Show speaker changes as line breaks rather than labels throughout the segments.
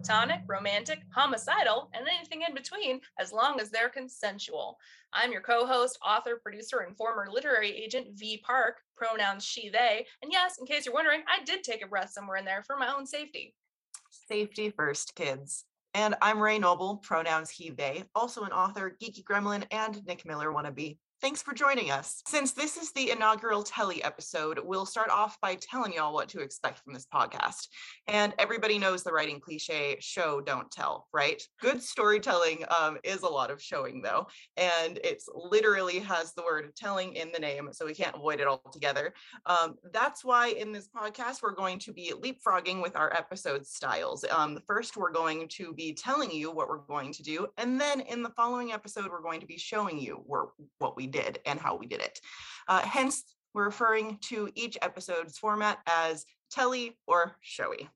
platonic, romantic, homicidal, and anything in between as long as they're consensual. I'm your co host, author, producer, and former literary agent, V Park, pronouns she, they. And yes, in case you're wondering, I did take a breath somewhere in there for my own safety.
Safety first, kids. And I'm Rey Noble, pronouns he, they, also an author, geeky gremlin, and Nick Miller wannabe. Thanks for joining us. Since this is the inaugural Telly episode, we'll start off by telling y'all what to expect from this podcast. And everybody knows the writing cliche show, don't tell, right? Good storytelling um, is a lot of showing, though. And it's literally has the word telling in the name, so we can't avoid it altogether. Um, that's why in this podcast, we're going to be leapfrogging with our episode styles. Um, first, we're going to be telling you what we're going to do. And then in the following episode, we're going to be showing you what we did and how we did it. Uh, hence, we're referring to each episode's format as telly or showy.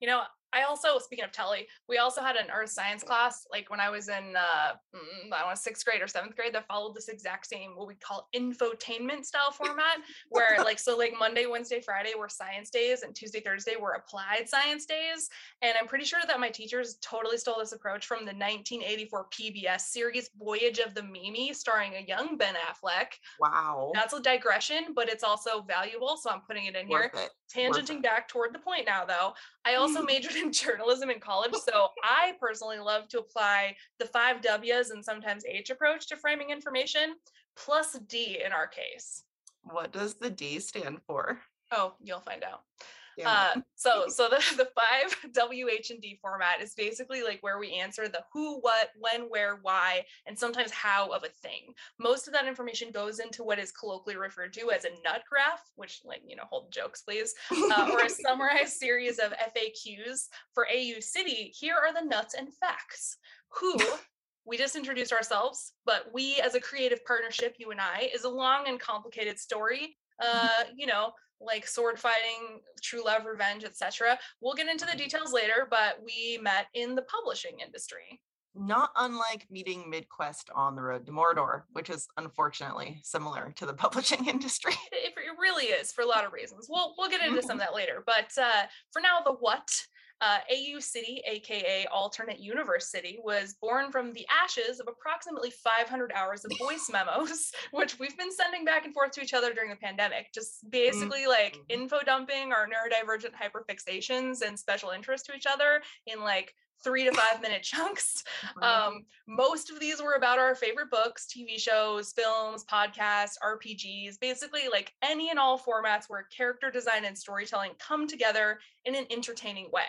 You know, I also, speaking of telly, we also had an earth science class, like when I was in, uh, mm, I don't sixth grade or seventh grade, that followed this exact same, what we call infotainment style format, where like, so like Monday, Wednesday, Friday were science days and Tuesday, Thursday were applied science days. And I'm pretty sure that my teachers totally stole this approach from the 1984 PBS series Voyage of the Mimi, starring a young Ben Affleck.
Wow.
That's a digression, but it's also valuable. So I'm putting it in
Worth
here.
it.
Tangenting back toward the point now, though, I also majored in journalism in college. So I personally love to apply the five W's and sometimes H approach to framing information, plus D in our case.
What does the D stand for?
Oh, you'll find out. Uh, so so the, the five W, H, and D format is basically like where we answer the who, what, when, where, why, and sometimes how of a thing. Most of that information goes into what is colloquially referred to as a nut graph, which like, you know, hold jokes, please, uh, or a summarized series of FAQs for AU City. Here are the nuts and facts. Who we just introduced ourselves, but we as a creative partnership, you and I, is a long and complicated story. Uh, you know, like sword fighting, true love, revenge, etc. We'll get into the details later, but we met in the publishing industry.
Not unlike meeting MidQuest on the road to Mordor, which is unfortunately similar to the publishing industry.
It, it really is for a lot of reasons. We'll we'll get into some of that later. But uh, for now, the what uh, AU City, aka Alternate Universe City, was born from the ashes of approximately 500 hours of voice memos, which we've been sending back and forth to each other during the pandemic. Just basically like
Mhm.
info dumping our neurodivergent hyperfixations and special interests to each other in like three to five minute chunks. Um, most of these were about our favorite books, TV shows, films, podcasts, RPGs, basically like any and all formats where character design and storytelling come together in an entertaining way.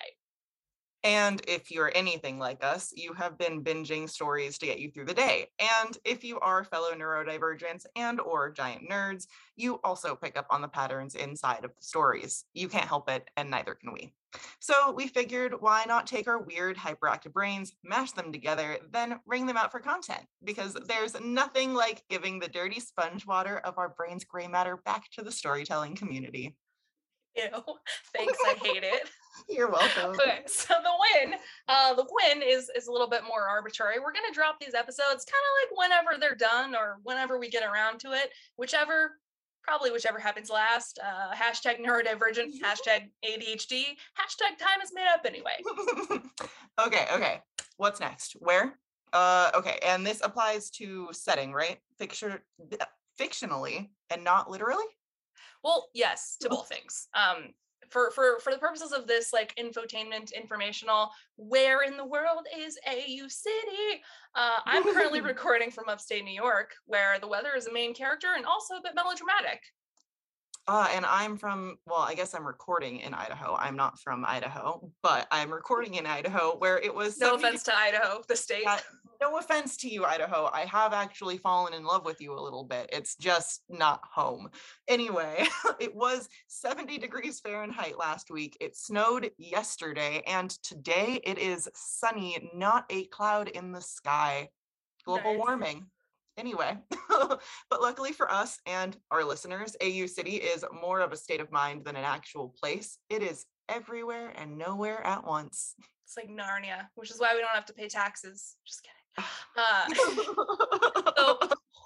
And if you're anything like us, you have been binging stories to get you through the day. And if you are fellow neurodivergents and or giant nerds, you also pick up on the patterns inside of the stories. You can't help it, and neither can we. So we figured why not take our weird hyperactive brains, mash them together, then wring them out for content? Because there's nothing like giving the dirty sponge water of our brain's gray matter back to the storytelling community.
Ew, thanks, I hate it.
You're welcome.
Okay, so the win, uh, the win is is a little bit more arbitrary. We're gonna drop these episodes kind of like whenever they're done or whenever we get around to it, whichever, probably whichever happens last. Uh, hashtag neurodivergent, hashtag ADHD, hashtag time is made up anyway.
okay, okay. What's next? Where? Uh okay, and this applies to setting, right? Fiction fictionally and not literally?
Well, yes, to both things. Um, for for for the purposes of this like infotainment informational where in the world is au city? Uh, i'm currently recording from upstate new york where the weather is a main character and also a bit melodramatic.
Uh, and I'm from, well, I guess I'm recording in Idaho. I'm not from Idaho, but I'm recording in Idaho where it was
no
70
offense to idaho the state
no offense to you, Idaho. I have actually fallen in love with you a little bit. It's just not home. Anyway, it was 70 degrees Fahrenheit last week. It snowed yesterday, and today it is sunny, not a cloud in the sky. Global
Nice.
warming. Anyway, but luckily for us and our listeners, AU City is more of a state of mind than an actual place. It is everywhere and nowhere at once.
it's like narnia which is why we don't have to pay taxes just kidding uh, so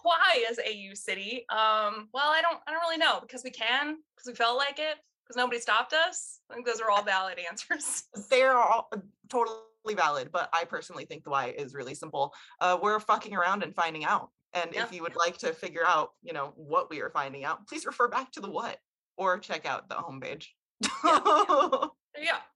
why is au city um well i don't i don't really know because we can because we felt like it because nobody stopped us. I think those are all valid answers.
They're all uh, totally valid, but I personally think the why is really simple. Uh, we're fucking around and finding out. And
Yeah.
if you would like to figure out, you know, what we are finding out, please refer back to the what or check out the homepage.
Yeah.
Yeah.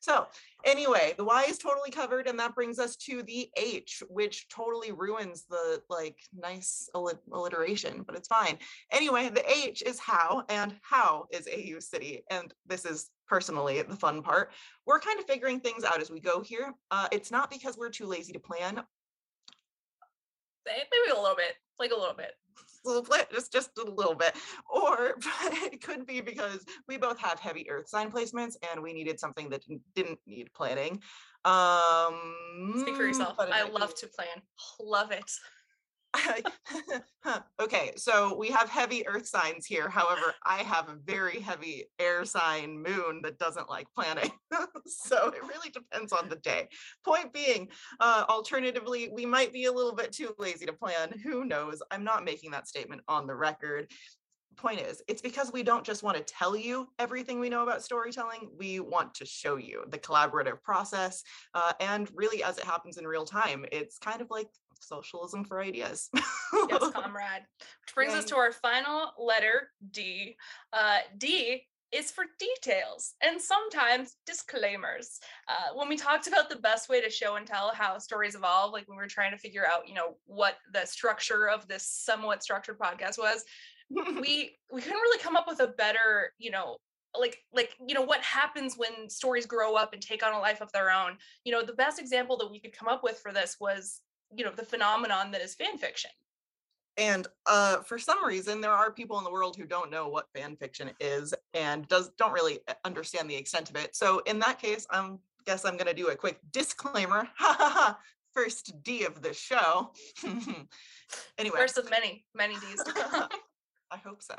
So anyway, the Y is totally covered, and that brings us to the H, which totally ruins the like nice alliteration, but it's fine. Anyway, the H is how, and how is AU City, and this is personally the fun part. We're kind of figuring things out as we go here. Uh, it's not because we're too lazy to plan.
Maybe a little bit, like a little bit.
Little bit, just just a little bit, or it could be because we both have heavy earth sign placements and we needed something that didn't, didn't need planning. Um,
Speak for yourself. I love to plan. Love it.
Okay, so we have heavy earth signs here. However, I have a very heavy air sign moon that doesn't like planning. so it really depends on the day. Point being, uh, alternatively, we might be a little bit too lazy to plan. Who knows? I'm not making that statement on the record. Point is, it's because we don't just want to tell you everything we know about storytelling. We want to show you the collaborative process uh, and really as it happens in real time. It's kind of like socialism for ideas.
Yes, comrade. Which brings us to our final letter, D. Uh, D is for details and sometimes disclaimers. Uh, when we talked about the best way to show and tell how stories evolve, like when we were trying to figure out, you know, what the structure of this somewhat structured podcast was, we we couldn't really come up with a better, you know, like like you know what happens when stories grow up and take on a life of their own. You know, the best example that we could come up with for this was, you know, the phenomenon that is fan fiction.
and uh, for some reason, there are people in the world who don't know what fan fiction is and does don't really uh, understand the extent of it. So in that case, I am guess I'm going to do a quick disclaimer. Ha ha ha! First D of the show. anyway,
First of many, many D's.
I hope so.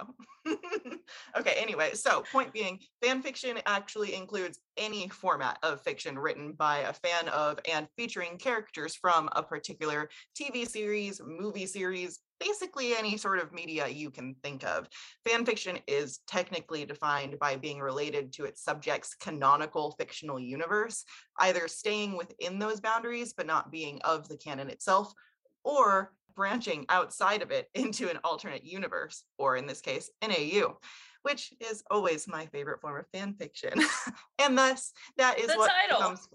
okay, anyway, so point being, fan fiction actually includes any format of fiction written by a fan of and featuring characters from a particular TV series, movie series, basically any sort of media you can think of. Fan fiction is technically defined by being related to its subject's canonical fictional universe, either staying within those boundaries but not being of the canon itself, or branching outside of it into an alternate universe, or in this case, an AU, which is always my favorite form of fan fiction. and thus, that is
The
what
title.
becomes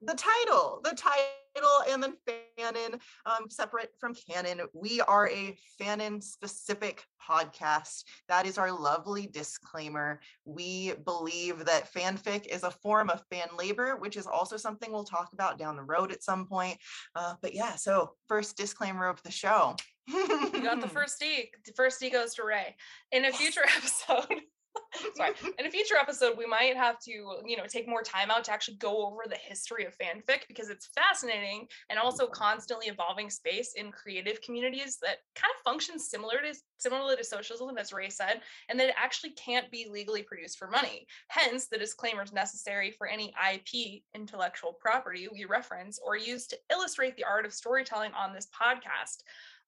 the title, the title, and then fanon, um, separate from canon. We are a fanon specific podcast. That is our lovely disclaimer. We believe that fanfic is a form of fan labor, which is also something we'll talk about down the road at some point. Uh, but yeah, so first disclaimer of the show.
You got the first D. The first D goes to Rey. In a future episode, sorry, in a future episode, we might have to, you know, take more time out to actually go over the history of fanfic because it's fascinating and also constantly evolving space in creative communities that kind of functions similar to similarly to socialism, as Rey said, and that it actually can't be legally produced for money. Hence, the disclaimers necessary for any IP, intellectual property, we reference or use to illustrate the art of storytelling on this podcast.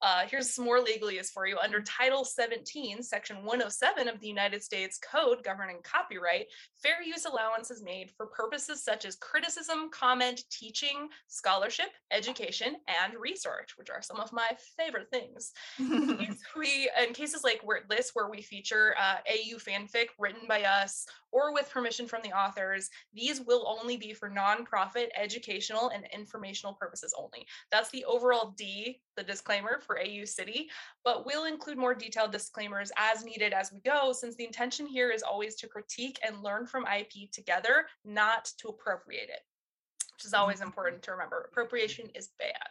Uh, here's some more legalese for you. Under Title 17, Section 107 of the United States Code governing copyright, fair use allowance is made for purposes such as criticism, comment, teaching, scholarship, education, and research, which are some of my favorite things. In we in cases like this where we feature uh, AU fanfic written by us or with permission from the authors, these will only be for nonprofit, educational, and informational purposes only. That's the overall D, the disclaimer for AU City, but we'll include more detailed disclaimers as needed as we go, since the intention here is always to critique and learn from IP together, not to appropriate it, which is always mm-hmm. important to remember. Appropriation is bad.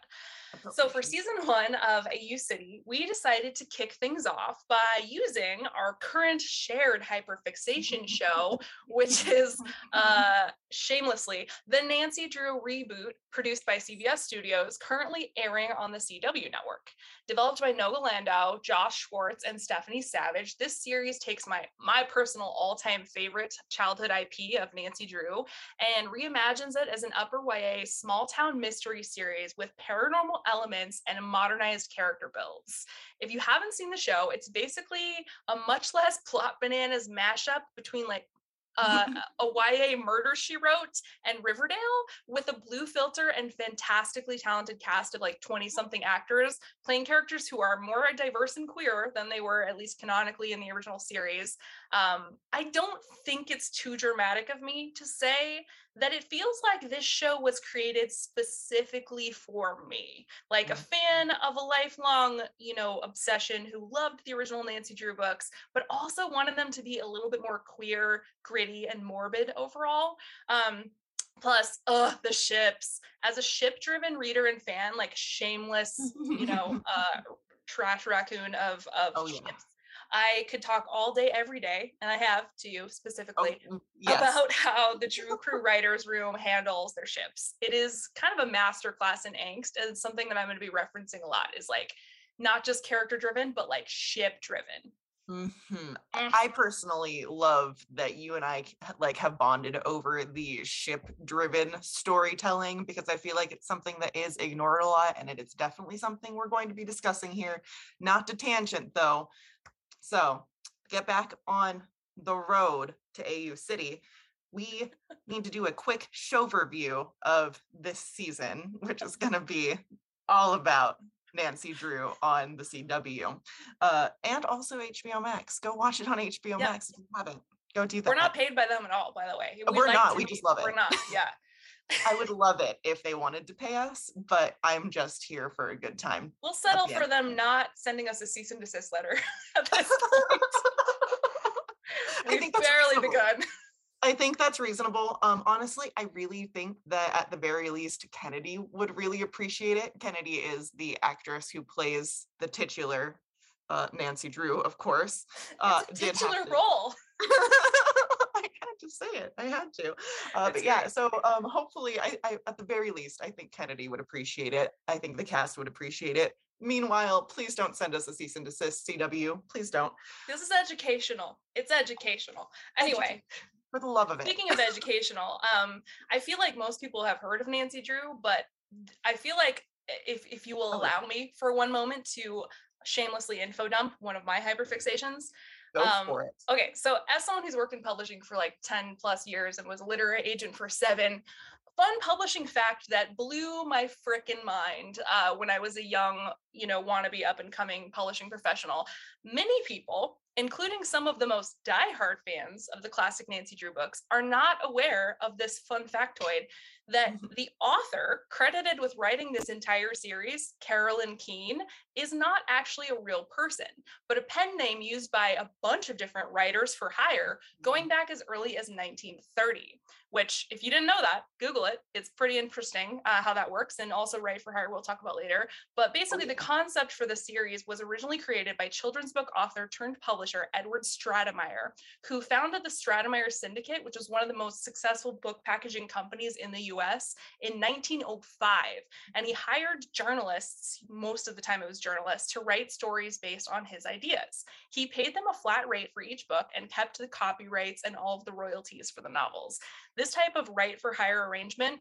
So for season one of AU City, we decided to kick things off by using our current shared hyperfixation show, which is uh, shamelessly the Nancy Drew reboot produced by CBS Studios, currently airing on the CW network. Developed by Noga Landau, Josh Schwartz, and Stephanie Savage, this series takes my my personal all-time favorite childhood IP of Nancy Drew and reimagines it as an upper YA small town mystery series with paranormal elements and modernized character builds. If you haven't seen the show, it's basically a much less plot bananas mashup between like uh, a YA murder she wrote and Riverdale with a blue filter and fantastically talented cast of like 20 something actors playing characters who are more diverse and queer than they were at least canonically in the original series. Um, I don't think it's too dramatic of me to say that it feels like this show was created specifically for me, like a fan of a lifelong, you know, obsession who loved the original Nancy Drew books, but also wanted them to be a little bit more queer, gritty, and morbid overall. Um, plus uh the ships as a ship driven reader and fan like shameless you know uh trash raccoon of of
Oh, yeah.
I could talk all day, every day, and I have to you
Oh,
specifically
mm, yes.
about how the Drew Crew Writers Room handles their ships. It is kind of a masterclass in angst, and something that I'm going to be referencing a lot. Is like not just character driven, but like ship driven.
Mhm.
Mm.
I personally love that you and I like have bonded over the ship driven storytelling because I feel like it's something that is ignored a lot and it is definitely something we're going to be discussing here. Not to tangent though. So get back on the road to AU City. We need to do a quick show review of this season, which is going to be all about Nancy Drew on the CW uh, and also HBO Max. Go watch it on HBO
Yeah.
Max if you haven't. Go do that.
We're not paid by them at all, by the way. We'd
we're
like
not, we
be,
just love it.
We're not. Yeah.
I would love it if they wanted to pay us, but I'm just here for a good time.
We'll settle
the
for
end.
them not sending us a cease and desist letter at this point.
I
We've
think
barely
reasonable.
begun.
I think that's reasonable. Um, honestly, I really think that at the very least, Kennedy would really appreciate it. Kennedy is the actress who plays the titular uh, Nancy Drew, of course. Uh,
titular
to-
role.
I had to say it. I had to. Uh, but yeah, so um, hopefully, I, I at the very least, I think Kennedy would appreciate it. I think the cast would appreciate it. Meanwhile, please don't send us a cease and desist, CW. Please don't.
This is educational. It's educational. Anyway,
For the love of it.
speaking of educational, um, I feel like most people have heard of Nancy Drew, but I feel like if if you will
Oh, yeah.
allow me for one moment to shamelessly info dump one of my hyperfixations.
Go
um,
for it.
Okay, so as someone who's worked in publishing for like 10 plus years and was a literary agent for seven, fun publishing fact that blew my frickin' mind uh, when I was a young, you know, wannabe up and coming publishing professional. Many people, including some of the most diehard fans of the classic Nancy Drew books, are not aware of this fun factoid that the author credited with writing this entire series, Carolyn Keene, is not actually a real person, but a pen name used by a bunch of different writers for hire going back as early as 1930. Which, if you didn't know that, Google it. It's pretty interesting uh, how that works. And also, Write for Hire, we'll talk about later. But basically, the. Concept for the series was originally created by children's book author turned publisher Edward Stratemeyer, who founded the Stratemeyer Syndicate, which was one of the most successful book packaging companies in the US in 1905 and he hired journalists most of the time it was journalists to write stories based on his ideas. He paid them a flat rate for each book and kept the copyrights and all of the royalties for the novels. This type of write for hire arrangement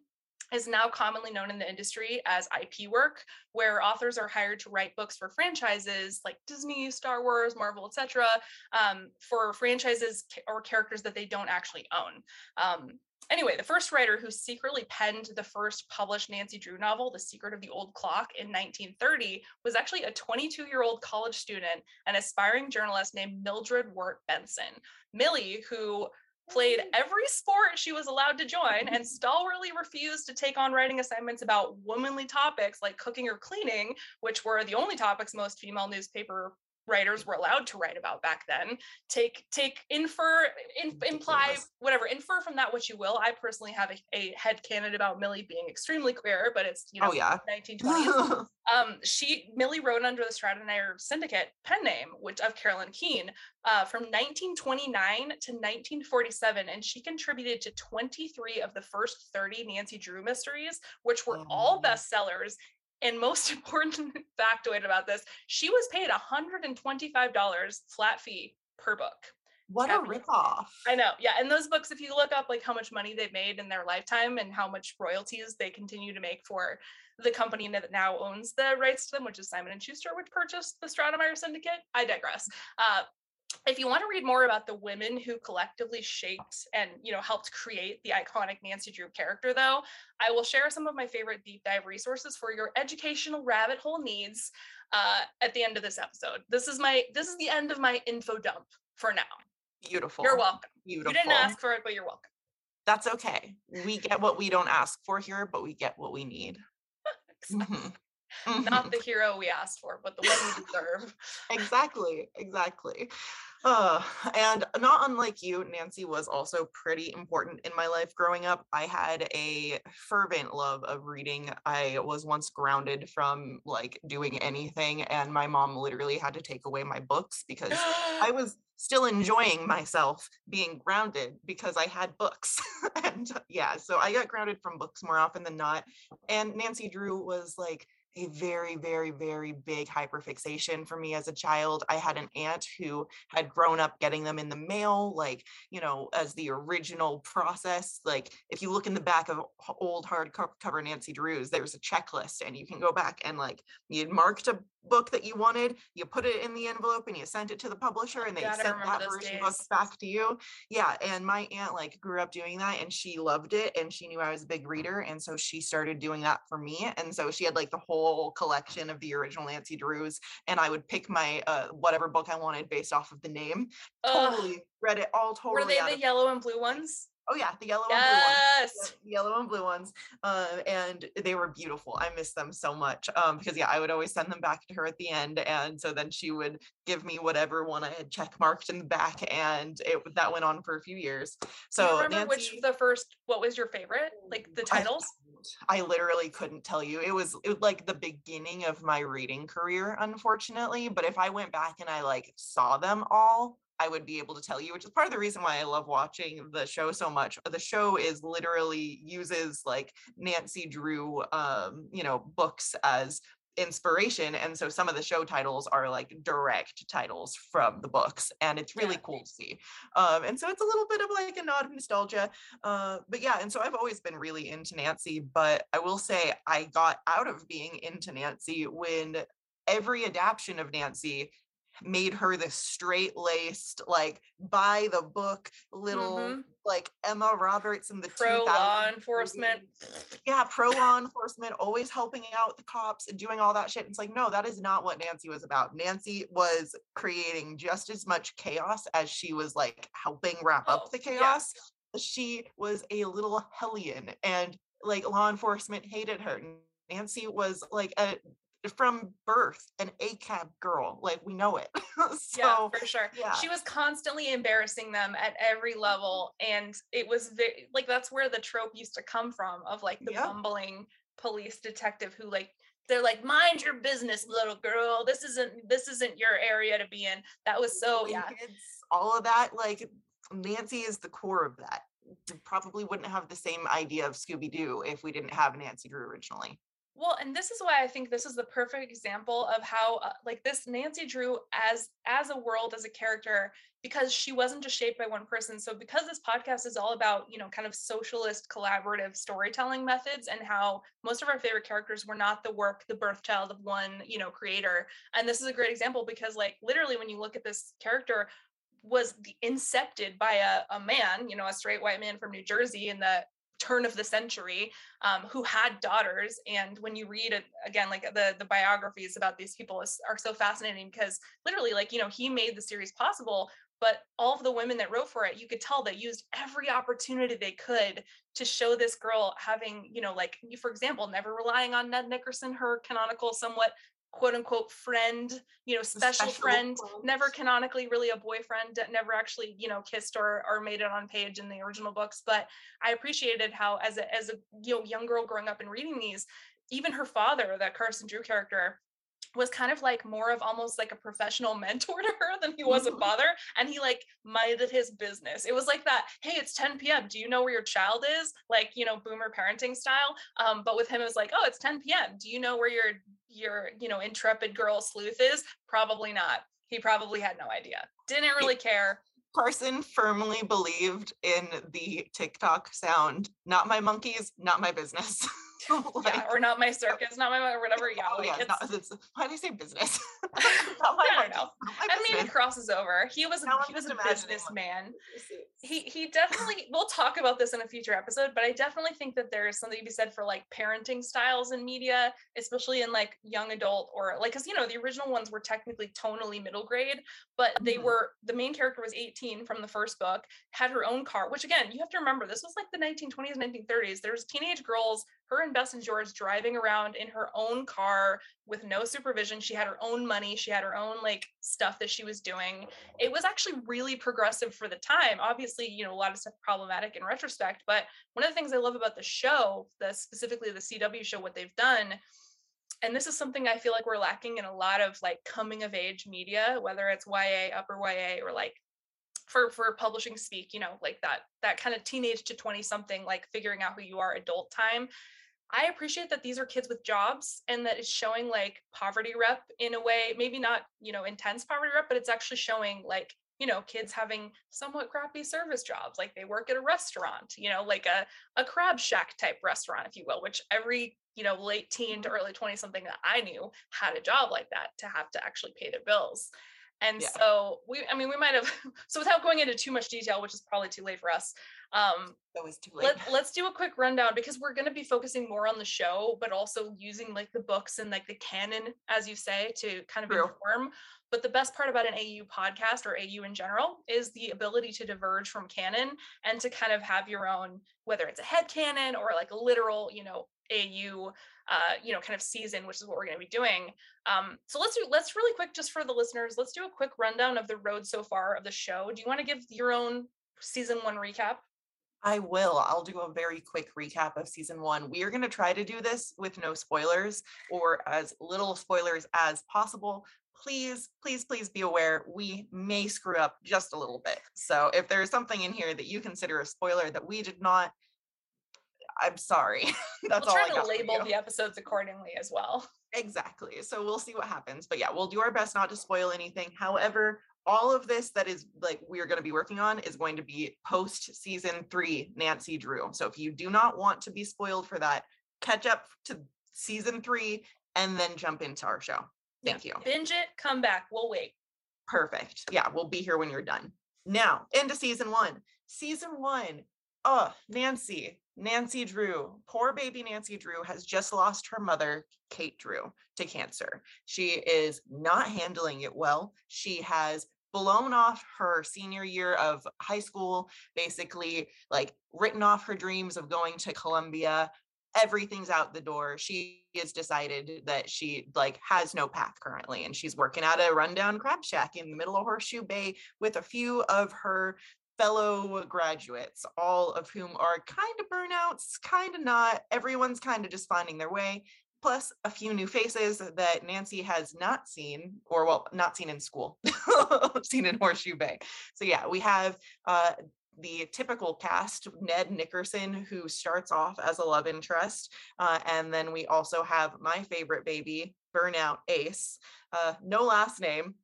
is now commonly known in the industry as IP work, where authors are hired to write books for franchises like Disney, Star Wars, Marvel, etc., um, for franchises or characters that they don't actually own. Um, anyway, the first writer who secretly penned the first published Nancy Drew novel, The Secret of the Old Clock, in 1930, was actually a 22 year old college student and aspiring journalist named Mildred Wirt Benson. Millie, who played every sport she was allowed to join and stalwartly refused to take on writing assignments about womanly topics like cooking or cleaning, which were the only topics most female newspaper writers were allowed to write about back then take take infer in, imply whatever infer from that what you will i personally have a, a head canon about millie being extremely queer but it's you know
Oh, yeah.
1920s um, she Millie wrote under the Stratemeyer Syndicate pen name, which of Carolyn Keene, uh, from 1929 to 1947, and she contributed to 23 of the first 30 Nancy Drew mysteries, which were all
Oh.
bestsellers. And most important factoid about this, she was paid $125 flat fee per book.
What a ripoff.
I know. Yeah. And those books, if you look up like how much money they've made in their lifetime and how much royalties they continue to make for the company that now owns the rights to them, which is Simon and Schuster, which purchased the Stratemeyer Syndicate. I digress. Uh, if you want to read more about the women who collectively shaped and you know helped create the iconic Nancy Drew character though, I will share some of my favorite deep dive resources for your educational rabbit hole needs uh, at the end of this episode. This is my this is the end of my info dump for now.
Beautiful.
You're welcome.
Beautiful.
You didn't ask for it, but you're welcome.
That's okay. We get what we don't ask for here, but we get what we need. Mhm.
Not the hero we asked for, but the one we deserve.
exactly exactly. Uh, and not unlike you nancy was also pretty important in my life growing up. I had a fervent love of reading. I was once grounded from like doing anything and my mom literally had to take away my books because i was still enjoying myself being grounded because i had books. And yeah so i got grounded from books more often than not. And nancy drew was like a very, very, very big hyperfixation for me as a child. I had an aunt who had grown up getting them in the mail, like, you know, as the original process. Like, if you look in the back of old hardcover Nancy Drews, there's a checklist, and you can go back and, like, you'd marked a book that you wanted, you put it in the envelope, and you sent it to the publisher, and they sent that version book back to you. Yeah. And my aunt, like, grew up doing that, and she loved it, and she knew I was a big reader. And so she started doing that for me. And so she had, like, the whole collection of the original Nancy Drews, and I would pick my uh, whatever book I wanted based off of the name.
Ugh,
Totally read it all totally.
were they the
of-
yellow and blue ones?
Oh yeah, the yellow and blue ones.
Yes.
The yellow and blue ones uh, and they were beautiful i miss them so much um, because yeah i would always send them back to her at the end and so then she would give me whatever one i had check marked in the back and it that went on for a few years
Do
so
remember
Nancy,
which the first what was your favorite? Like the
I
titles?
I literally couldn't tell you. It was, it was like the beginning of my reading career, unfortunately. But if I went back and I like saw them all, I would be able to tell you, which is part of the reason why I love watching the show so much. The show is literally uses like Nancy Drew, um, you know, books as inspiration and so some of the show titles are like direct titles from the books and it's really
Yeah.
cool to see um and so it's a little bit of like a nod of nostalgia uh but yeah and so i've always been really into nancy but i will say i got out of being into nancy when every adaptation of nancy made her this straight-laced like by the book little
Mhm.
like emma roberts in the
Pro law enforcement.
yeah, pro law enforcement, always helping out the cops and doing all that shit. It's like, no, that is not what Nancy was about. Nancy was creating just as much chaos as she was like helping wrap
Oh,
up the
yeah.
chaos. She was a little hellion and like law enforcement hated her. Nancy was like a from birth an ACAB girl. Like we know it. so
yeah, for sure.
yeah.
She was constantly embarrassing them at every mm-hmm. level. And it was very like that's where the trope used to come from of like the bumbling police detective who like they're like, mind your business, little girl. This isn't this isn't your area to be in. That was so yeah.
kids, all of that like nancy is the core of that probably wouldn't have the same idea of scooby-doo if we didn't have nancy drew originally
Well, and this is why I think this is the perfect example of how uh, like this Nancy Drew as as a world as a character because she wasn't just shaped by one person. So because this podcast is all about, you know, kind of socialist collaborative storytelling methods and how most of our favorite characters were not the work the birth child of one, you know, creator. And this is a great example because like literally when you look at this character was incepted by a, a man, you know, a straight white man from New Jersey in the turn of the century um, who had daughters. And when you read it again like the the biographies about these people is, are so fascinating because literally like you know he made the series possible but all of the women that wrote for it you could tell they used every opportunity they could to show this girl having you know like for example never relying on ned nickerson her canonical somewhat quote unquote friend you know special,
special
friend never canonically really a boyfriend never actually you know kissed or or made it on page in the original books but I appreciated how as a as a you know young girl growing up and reading these, even her father, that Carson Drew character, was kind of like more of almost like a professional mentor to her than he was a
Mhm.
father. And he like minded his business. It was like that, hey, it's 10 p.m. Do you know where your child is? Like, you know, boomer parenting style. Um, but with him, it was like, oh, it's 10 p.m. Do you know where your your, you know, intrepid girl sleuth is? Probably not. He probably had no idea. Didn't really care.
Carson firmly believed in the TikTok sound, not my monkeys, not my business.
Like, yeah, or not my circus, not my whatever. Yeah,
oh,
like
yeah,
it's,
not, it's, why do you say business?
not my I don't know. I mean, it crosses over. He was
Now I'm
he was a businessman. He he definitely. we'll talk about this in a future episode, but I definitely think that there is something to be said for like parenting styles in media, especially in like young adult or like because you know the original ones were technically tonally middle grade, but they
Mhm.
were the main character was 18 from the first book, had her own car, which again you have to remember this was like the 1920s, 1930s. There's teenage girls her and Bess and George driving around in her own car with no supervision. She had her own money. She had her own like stuff that she was doing. It was actually really progressive for the time. Obviously, you know, a lot of stuff problematic in retrospect, but one of the things I love about the show, the specifically the CW show, what they've done, and this is something I feel like we're lacking in a lot of like coming of age media, whether it's YA, upper YA, or like for for publishing speak, you know, like that that kind of teenage to 20 something, like figuring out who you are adult time. I appreciate that these are kids with jobs and that it's showing like poverty rep in a way, maybe not, you know, intense poverty rep, but it's actually showing like, you know, kids having somewhat crappy service jobs. Like they work at a restaurant, you know, like a, a crab shack type restaurant, if you will, which every, you know, late teen to early 20 something that I knew had a job like that to have to actually pay their bills. And
Yeah.
so we, I mean, we might have, so without going into too much detail, which is probably too late for us, um,
That too late.
let, let's do a quick rundown because we're going to be focusing more on the show but also using like the books and like the canon as you say to kind of
True.
inform but the best part about an au podcast or au in general is the ability to diverge from canon and to kind of have your own whether it's a head canon or like a literal you know au uh, you know kind of season which is what we're going to be doing um, so let's do let's really quick just for the listeners let's do a quick rundown of the road so far of the show do you want to give your own season one recap
I will. I'll do a very quick recap of season one. We are going to try to do this with no spoilers or as little spoilers as possible. Please, please, please be aware we may screw up just a little bit. So if there's something in here that you consider a spoiler that we did not, I'm sorry. That's
we'll
all
try
I
to
got
label the episodes accordingly as well
Exactly. So we'll see what happens. But yeah, we'll do our best not to spoil anything. However, all of this that is like we're going to be working on is going to be post season three Nancy Drew. So if you do not want to be spoiled for that, catch up to season three and then jump into our show.
Yeah.
Thank you.
binge it come back we'll wait
Perfect. Yeah, we'll be here when you're done. Now, into season one. Season one. Oh, Nancy. Nancy Drew. Poor baby Nancy Drew has just lost her mother, Kate Drew, to cancer. She is not handling it well. She has blown off her senior year of high school, basically, like written off her dreams of going to Columbia. Everything's out the door. She has decided that she like has no path currently, and she's working at a rundown crab shack in the middle of Horseshoe Bay with a few of her fellow graduates, all of whom are kind of burnouts, kind of not. Everyone's kind of just finding their way. Plus, a few new faces that Nancy has not seen, or well, not seen in school, seen in Horseshoe Bay. So, yeah, we have uh, the typical cast Ned Nickerson, who starts off as a love interest. Uh, and then we also have my favorite baby, Burnout Ace. Uh, no last name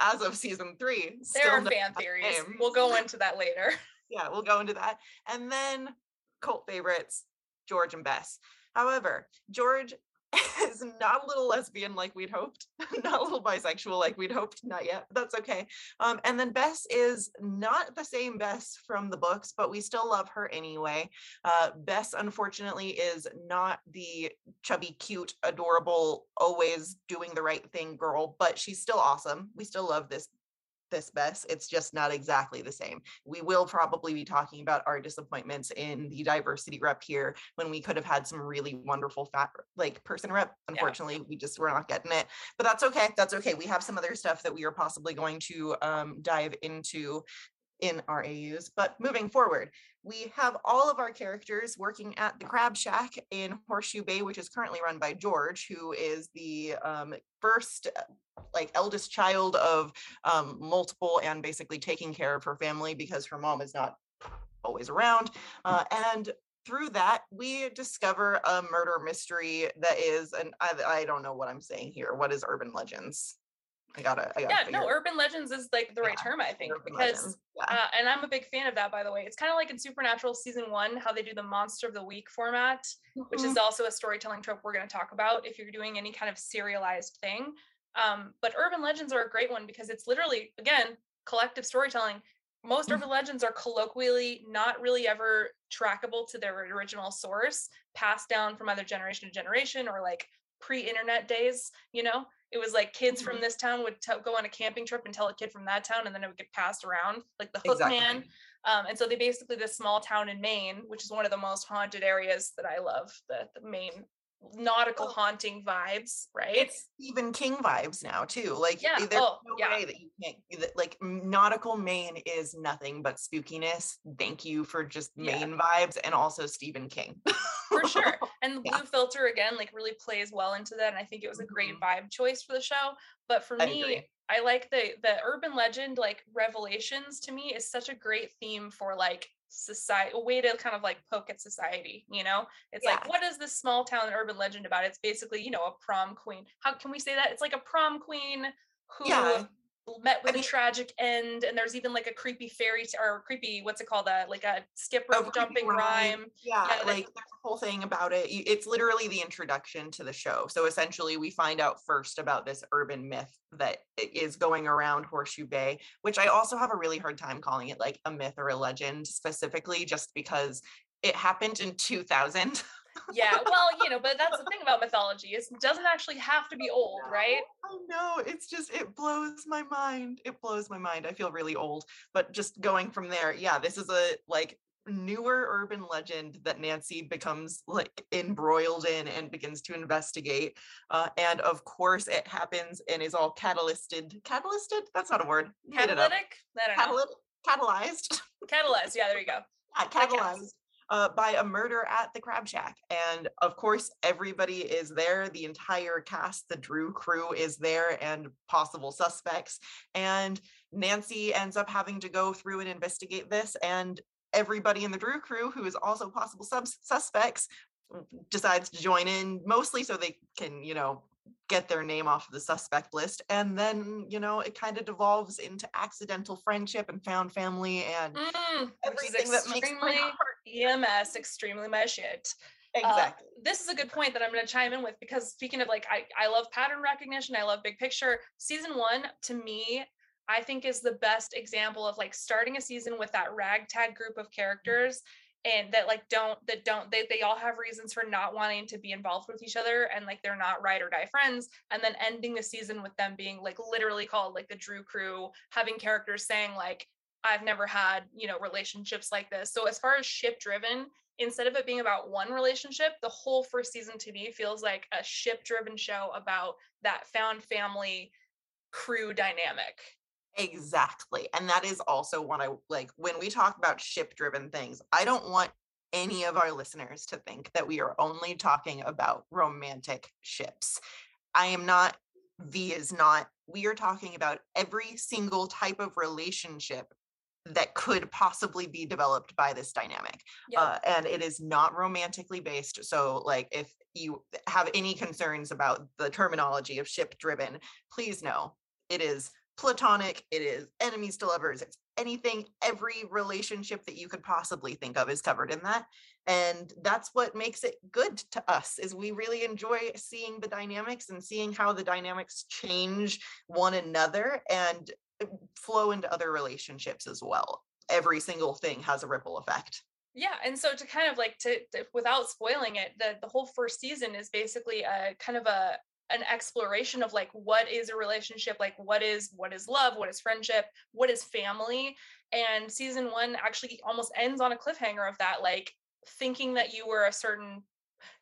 as of season three.
there
still
are fan theories
name.
we'll go into that later
yeah, we'll go into that. And then cult favorites, George and Bess. However, George is not a little lesbian like we'd hoped, not a little bisexual like we'd hoped, not yet, that's okay. Um, and then Bess is not the same Bess from the books, but we still love her anyway. Uh, Bess, unfortunately, is not the chubby, cute, adorable, always doing the right thing girl, but she's still awesome. We still love this this Bess. It's just not exactly the same. We will probably be talking about our disappointments in the diversity rep here when we could have had some really wonderful fat like person rep. Unfortunately, we just we're not getting it. But that's okay. That's okay. We have some other stuff that we are possibly going to um, dive into in our AUs. But moving forward, we have all of our characters working at the Crab Shack in Horseshoe Bay, which is currently run by George, who is the um, first, uh, like, eldest child of um, multiple and basically taking care of her family because her mom is not always around. Uh, and through that, we discover a murder mystery that is, and I, I don't know what I'm saying here. What is urban legends? I gotta, I gotta.
yeah, no,
it-
urban legends is like the right
Yeah,
term, I think, because
yeah.
uh, and I'm a big fan of that, by the way. It's kind of like in Supernatural season one, how they do the Monster of the Week format, which
Mhm.
is also a storytelling trope we're going to talk about if you're doing any kind of serialized thing. Um, but urban legends are a great one because it's literally, again, collective storytelling. Most
Mhm.
urban legends are colloquially not really ever trackable to their original source, passed down from either generation to generation or like pre-internet days. You know, it was like kids from
Mhm.
this town would t- go on a camping trip and tell a kid from that town, and then it would get passed around, like the Hook Man. Um, and so they basically this small town in Maine, which is one of the most haunted areas that I love, the, the Maine nautical
Well,
haunting vibes, right?
It's Stephen King vibes now too. Like
Yeah,
there's
oh,
no
yeah.
way that you can't that like nautical Maine is nothing but spookiness. Thank you for just
Yeah.
Maine vibes and also Stephen King.
for sure. And the
Yeah.
blue filter again, like really plays well into that. And I think it was a great
Mhm.
vibe choice for the show. But for
I
me,
agree.
I like the the urban legend, like revelations to me is such a great theme for like society, a way to kind of like poke at society, you know? It's like, what is this small town urban legend about? It's basically, you know, a prom queen. How can we say that? It's like a prom queen who
Yeah.
Met with
mean-
a tragic end and there's even like a creepy fairy t- or creepy what's it called that like a skip rope jumping
rhyme.
rhyme
Yeah,
Yeah,
like there's a whole thing about it. It's literally the introduction to the show. So essentially, we find out first about this urban myth that is going around Horseshoe Bay, which I also have a really hard time calling it like a myth or a legend specifically, just because it happened in 2000.
yeah well you know but that's the thing about mythology it doesn't actually have to be old right
I know. It's just, it blows my mind. It blows my mind. I feel really old. But just going from there, yeah, this is a like newer urban legend that Nancy becomes like embroiled in and begins to investigate. Uh, and of course, it happens and is all catalysted. Catalysted? That's not a word.
Catalytic i don't know
catalyzed.
catalyzed yeah there you go
Yeah, catalyzed uh, by a murder at the Crab Shack. And of course, everybody is there. The entire cast, the Drew crew is there, and possible suspects. And Nancy ends up having to go through and investigate this. And everybody in the Drew crew, who is also possible subs- suspects, decides to join in, mostly so they can, you know, get their name off of the suspect list. And then, you know, it kind of devolves into accidental friendship and found family and
Mm,
everything that makes my
extremely
heart
ems extremely my shit Uh,
exactly
this is a good point that I'm going to chime in with because speaking of like, I, I love pattern recognition. I love big picture. Season one to me, I think is the best example of like starting a season with that ragtag group of characters and that like don't that don't they, they all have reasons for not wanting to be involved with each other and like they're not ride or die friends and then ending the season with them being like literally called like the drew crew having characters saying like i've never had you know relationships like this so as far as ship driven instead of it being about one relationship, the whole first season to me feels like a ship driven show about that found family crew dynamic.
Exactly. And that is also what I like when we talk about ship driven things. I don't want any of our listeners to think that we are only talking about romantic ships. I am not, V is not. We are talking about every single type of relationship that could possibly be developed by this dynamic.
Yep.
Uh, and it is not romantically based. So, like, if you have any concerns about the terminology of ship driven, please know it is platonic, it is enemies to lovers, it's anything, every relationship that you could possibly think of is covered in that. And that's what makes it good to us is we really enjoy seeing the dynamics and seeing how the dynamics change one another and uh, flow into other relationships as well. Every single thing has a ripple effect.
yeah and so to kind of like to, to- without spoiling it the the whole first season is basically a kind of a an exploration of like what is a relationship like what is what is love what is friendship what is family. And season one actually almost ends on a cliffhanger of that like thinking that you were a certain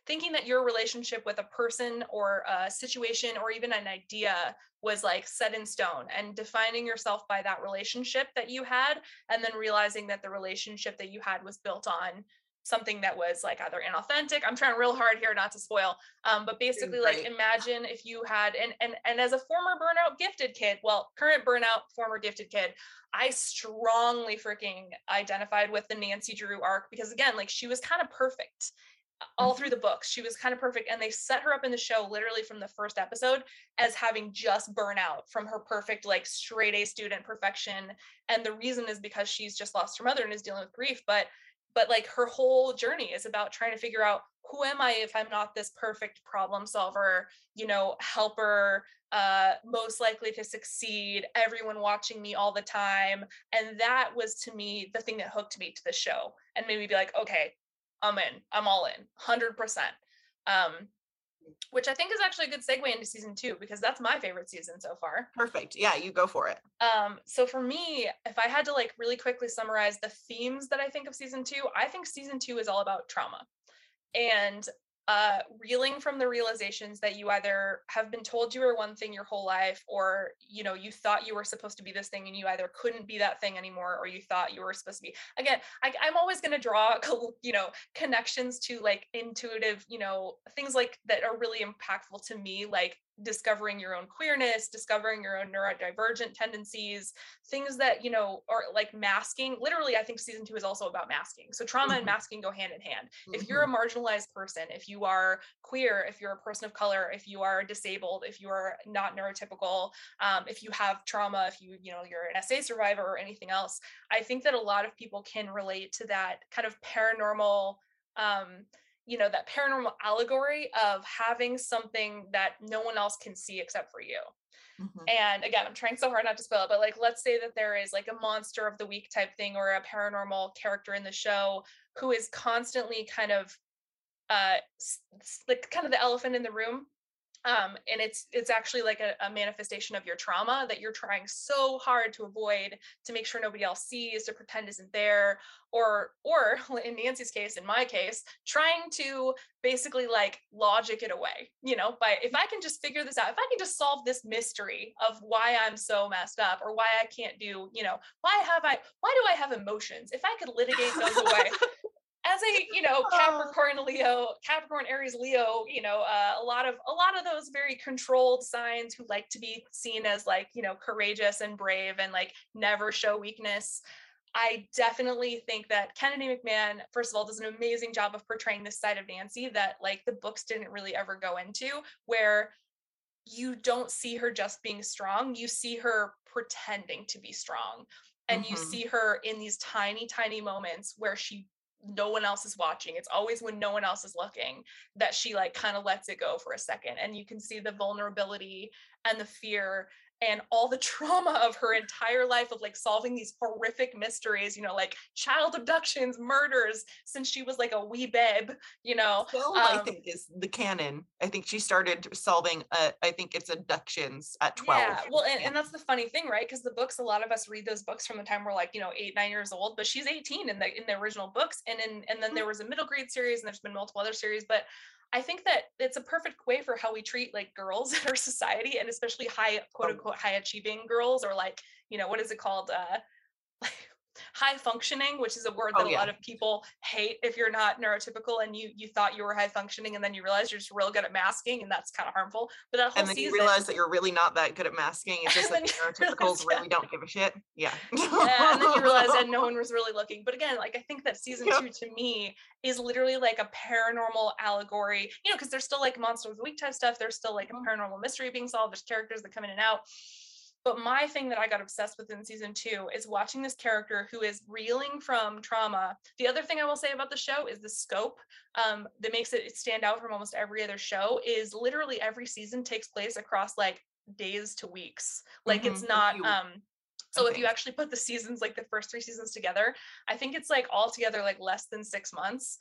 thinking that your relationship with a person or a situation or even an idea was like set in stone and defining yourself by that relationship that you had and then realizing that the relationship that you had was built on something that was like either inauthentic i'm trying real hard here not to spoil um, but mm, basically like imagine if you had and and and as a former burnout gifted kid well current burnout former gifted kid i strongly freaking identified with the nancy drew arc because again like she was kind of perfect uh, all through mm-hmm. the books. She was kind of perfect. And they set her up in the show literally from the first episode as having just burnout from her perfect, like straight A student perfection. And the reason is because she's just lost her mother and is dealing with grief. But but like her whole journey is about trying to figure out who am I if I'm not this perfect problem solver, you know, helper, uh, most likely to succeed, everyone watching me all the time. And that was to me the thing that hooked me to the show and made me be like, okay, I'm in. I'm all in, hundred percent. Um, which I think is actually a good segue into season two because that's my favorite season so far.
Perfect. Yeah, you go for it.
Um, so for me, if I had to like really quickly summarize the themes that I think of season two, I think season two is all about trauma. And uh, reeling from the realizations that you either have been told you were one thing your whole life or you know you thought you were supposed to be this thing and you either couldn't be that thing anymore or you thought you were supposed to be. Again I, i'm always going to draw you know connections to like intuitive you know things like that are really impactful to me like discovering your own queerness, discovering your own neurodivergent tendencies, things that, you know, are like masking. Literally, I think season two is also about masking. So trauma mm-hmm. and masking go hand in hand. Mm-hmm. If you're a mm-hmm. marginalized person, if you are queer, if you're a person of color, if you are disabled, if you are not neurotypical, um, if you have trauma, if you, you know, you're an SA survivor or anything else, I think that a lot of people can relate to that kind of paranormal um, you know that paranormal allegory of having something that no one else can see except for you mm-hmm. and again i'm trying so hard not to spoil it but like let's say that there is like a monster of the week type thing or a paranormal character in the show who is constantly kind of uh like kind of the elephant in the room um, and it's it's actually like a, a, manifestation of your trauma that you're trying so hard to avoid to make sure nobody else sees to pretend isn't there or or in nancy's case in my case trying to basically like logic it away you know by if i can just figure this out if i can just solve this mystery of why i'm so messed up or why i can't do you know why have i why do i have emotions? If i could litigate those away as a you know oh. capricorn leo capricorn aries leo you know uh, a lot of a lot of those very controlled signs who like to be seen as like you know courageous and brave and like never show weakness i definitely think that kennedy McMann, first of all does an amazing job of portraying this side of nancy that like the books didn't really ever go into where you don't see her just being strong you see her pretending to be strong and mm-hmm. you see her in these tiny tiny moments where she no one else is watching it's always when no one else is looking that she like kind of lets it go for a second and you can see the vulnerability and the fear and all the trauma of her entire life of like solving these horrific mysteries, you know, like child abductions, murders since she was like a wee babe, you know.
Well, um, I think is the canon. I think she started solving, uh, I think it's abductions at 12. Yeah,
well, and, and that's the funny thing, right? Because the books, a lot of us read those books from the time we're like, you know, eight, nine years old, but she's 18 in the in the original books. And in and then mm-hmm. there was a middle grade series and there's been multiple other series, but I think that it's a perfect way for how we treat like girls in our society and especially high quote unquote high achieving girls or like, you know, what is it called? Uh like high functioning which is a word that oh, yeah. a lot of people hate if you're not neurotypical and you you thought you were high functioning and then you realize you're just real good at masking and that's kind of harmful but that whole
and then
season,
you realize that you're really not that good at masking it's just that neurotypicals yeah. really don't give a shit yeah.
yeah and then you realize that no one was really looking but again like i think that season yep. two to me is literally like a paranormal allegory you know because there's still like monster of the week type stuff there's still like a mm-hmm. paranormal mystery being solved there's characters that come in and out but my thing that I got obsessed with in season two is watching this character who is reeling from trauma. The other thing I will say about the show is the scope um, that makes it stand out from almost every other show is literally every season takes place across like days to weeks. Like mm-hmm. it's not um so okay. if you actually put the seasons like the first three seasons together, I think it's like all together like less than six months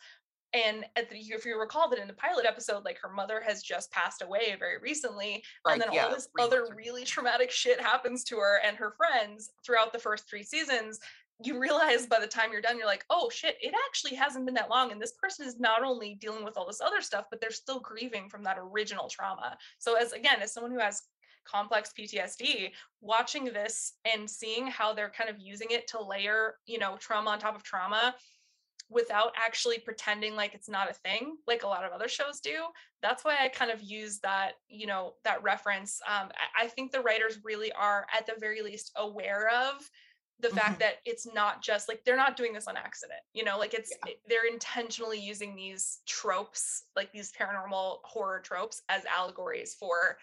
and the, if you recall that in the pilot episode like her mother has just passed away very recently and then yeah, all this other really traumatic shit happens to her and her friends throughout the first three seasons you realize by the time you're done you're like oh shit it actually hasn't been that long and this person is not only dealing with all this other stuff but they're still grieving from that original trauma. So as again as someone who has complex PTSD, watching this and seeing how they're kind of using it to layer, you know, trauma on top of trauma without actually pretending like it's not a thing like a lot of other shows do that's why i kind of use that you know that reference um, I, I think the writers really are at the very least aware of the fact
Mhm.
that it's not just like they're not doing this on accident you know like it's
Yeah.
they're intentionally using these tropes like these paranormal horror tropes as allegories for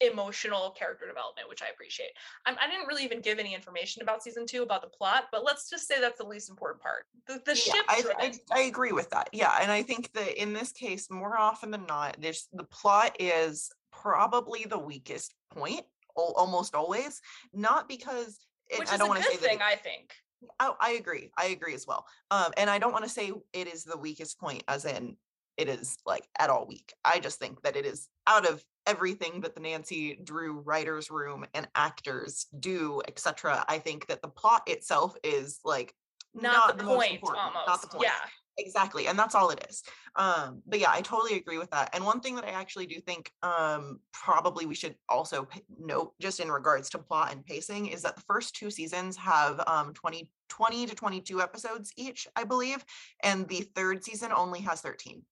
emotional character development which i appreciate I'm, i didn't really even give any information about season two about the plot but let's just say that's the least important part the, the
Yeah,
ship
I, I I agree with that. Yeah, and I think that in this case, more often than not, there's the plot is probably the weakest point, al- almost always. Not because and
which
I
is
don't
a
want to
good thing
it-
i think
Oh, I agree. I agree as well. Um, and I don't want to say it is the weakest point, as in it is like at all weak. I just think that it is out of everything that the Nancy Drew writers' room and actors do, etc. I think that the plot itself is like
not, the,
most
point almost
not the point.
yeah
exactly and that's all it is um but yeah i totally agree with that and one thing that i actually do think um probably we should also p- note just in regards to plot and pacing is that the first two seasons have um 20 20 to 22 episodes each i believe and the third season only has 13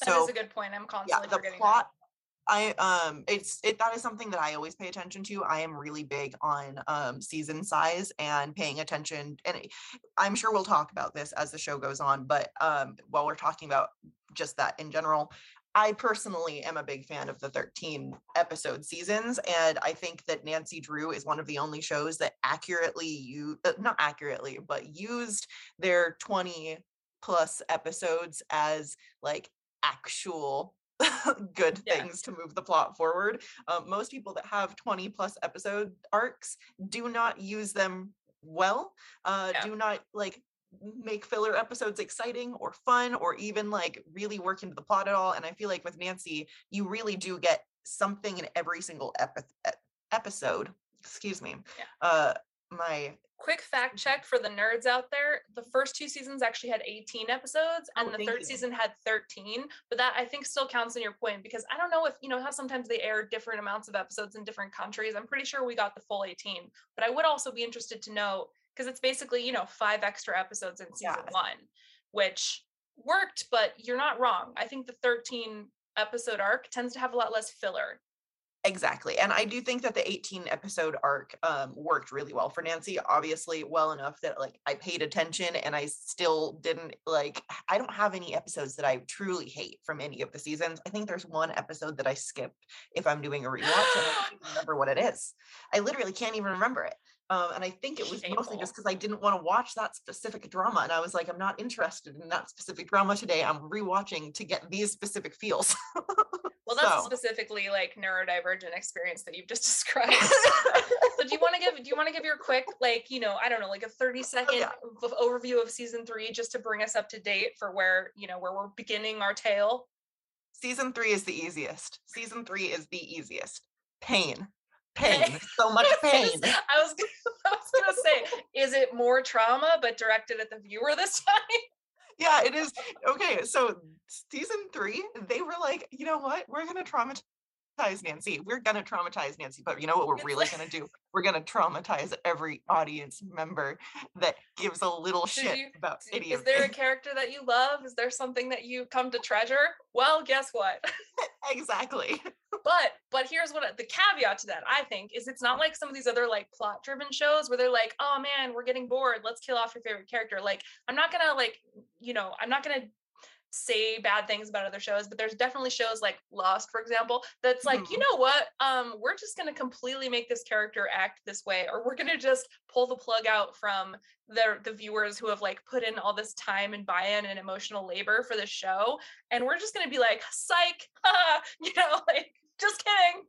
That is
so
a good point i'm constantly yeah
the
forgetting
plot i um it's it that is something that i always pay attention to i am really big on um season size and paying attention and i'm sure we'll talk about this as the show goes on but um while we're talking about just that in general I personally am a big fan of the 13 episode seasons, and I think that Nancy Drew is one of the only shows that accurately you uh, not accurately, but used their 20 plus episodes as like actual good
Yeah.
things to move the plot forward. Um, most people that have 20 plus episode arcs do not use them well, uh,
Yeah.
do not like make filler episodes exciting or fun or even like really work into the plot at all. And I feel like with Nancy, you really do get something in every single epi- episode. Excuse me.
Yeah.
Uh, my
quick fact check for the nerds out there the first two seasons actually had 18 episodes oh, and
Oh,
the third
you.
season had 13 but that i think still counts in your point because i don't know if you know how sometimes they air different amounts of episodes in different countries i'm pretty sure we got the full 18 but i would also be interested to know because it's basically you know five extra episodes in season
Yeah.
one which worked but you're not wrong i think the 13 episode arc tends to have a lot less filler
Exactly. And I do think that the 18 episode arc um, worked really well for Nancy, obviously, well enough that like I paid attention and I still didn't like, I don't have any episodes that I truly hate from any of the seasons. I think there's one episode that I skipped if I'm doing a rewatch and I can't remember what it is. I literally can't even remember it. Um, and I think it was mostly just because I didn't want to watch that specific drama. And I was like, I'm not interested in that specific drama today. I'm rewatching to get these specific feels.
well that's
So-
specifically like neurodivergent experience that you've just described so do you want to give do you want to give your quick like you know i don't know like a 30 second
Oh, yeah.
overview of season three just to bring us up to date for where you know where we're beginning our tale
Season three is the easiest. Season three is the easiest. Pain. Pain. So much pain.
i was i was gonna say is it more trauma but directed at the viewer this time
Yeah, it is. Okay, so season three, they were like, you know what? We're gonna traumatize Nancy. We're gonna traumatize Nancy, but you know what we're really gonna do? We're gonna traumatize every audience member that gives a little shit
you-
about any
is there a character that you love is there something that you come to treasure well guess what
exactly.
but but here's what the caveat to that i think is it's not like some of these other like plot driven shows where they're like oh man we're getting bored let's kill off your favorite character like i'm not gonna like you know i'm not gonna say bad things about other shows but there's definitely shows like lost for example that's like you
Mhm.
know what um we're just gonna completely make this character act this way or we're gonna just pull the plug out from the the viewers who have like put in all this time and buy-in and emotional labor for the show and we're just gonna be like psych you know like just kidding.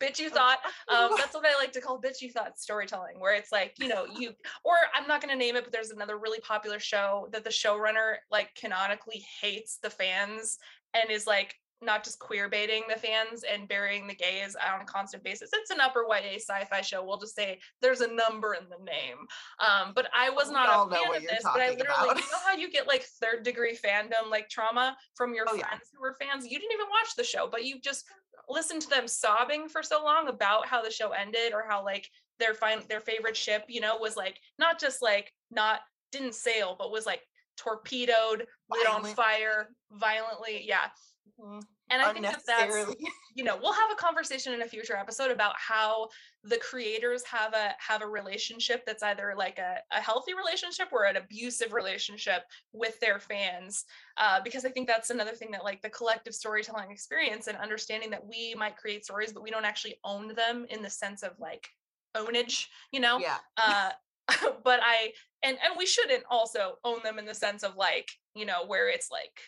Bitch you thought um that's what i like to call bitch you thought storytelling where it's like you know you or i'm not going to name it but there's another really popular show that the showrunner like canonically hates the fans and is like not just queer baiting the fans and burying the gays on a constant basis. It's an upper YA sci-fi show. We'll just say there's a number in the name. Um, but I was not a fan of this. But I literally,
about.
you know how you get like third degree fandom, like trauma from your
Oh, yeah.
friends who were fans. You didn't even watch the show, but you just listened to them sobbing for so long about how the show ended or how like their fine their favorite ship, you know, was like not just like not didn't sail, but was like torpedoed, lit on fire, violently. Yeah.
Mhm.
And I think that that's you know we'll have a conversation in a future episode about how the creators have a have a relationship that's either like a, a healthy relationship or an abusive relationship with their fans uh, because i think that's another thing that like the collective storytelling experience and understanding that we might create stories but we don't actually own them in the sense of like ownage you know
yeah.
uh but i and and we shouldn't also own them in the sense of like you know where it's like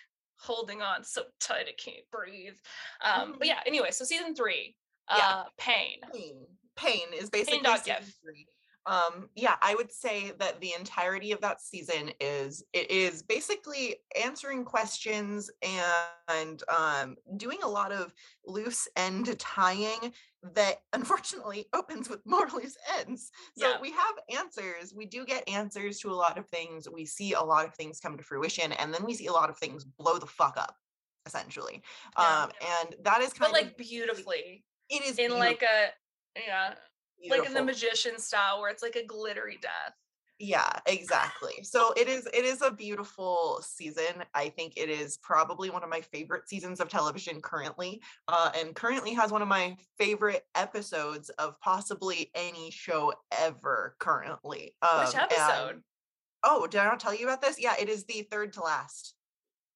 holding on so tight i can't breathe um but
Mhm.
yeah anyway so season three
Yeah.
uh pain
pain pain is basically
dot
season three. um yeah i would say that the entirety of that season is it is basically answering questions and um doing a lot of loose end tying that unfortunately opens with more loose ends. So
Yeah.
we have answers. We do get answers to a lot of things. We see a lot of things come to fruition and then we see a lot of things blow the fuck up essentially.
Yeah.
um and that is kind
but
of
like beautifully
it is
in like a yeah like in the magician style where it's like a glittery death
Yeah, exactly. So it is it is a beautiful season. I think it is probably one of my favorite seasons of television currently. Uh and currently has one of my favorite episodes of possibly any show ever currently. Um,
which
and-
episode
oh, did I not tell you about this? Yeah, it is the third to last.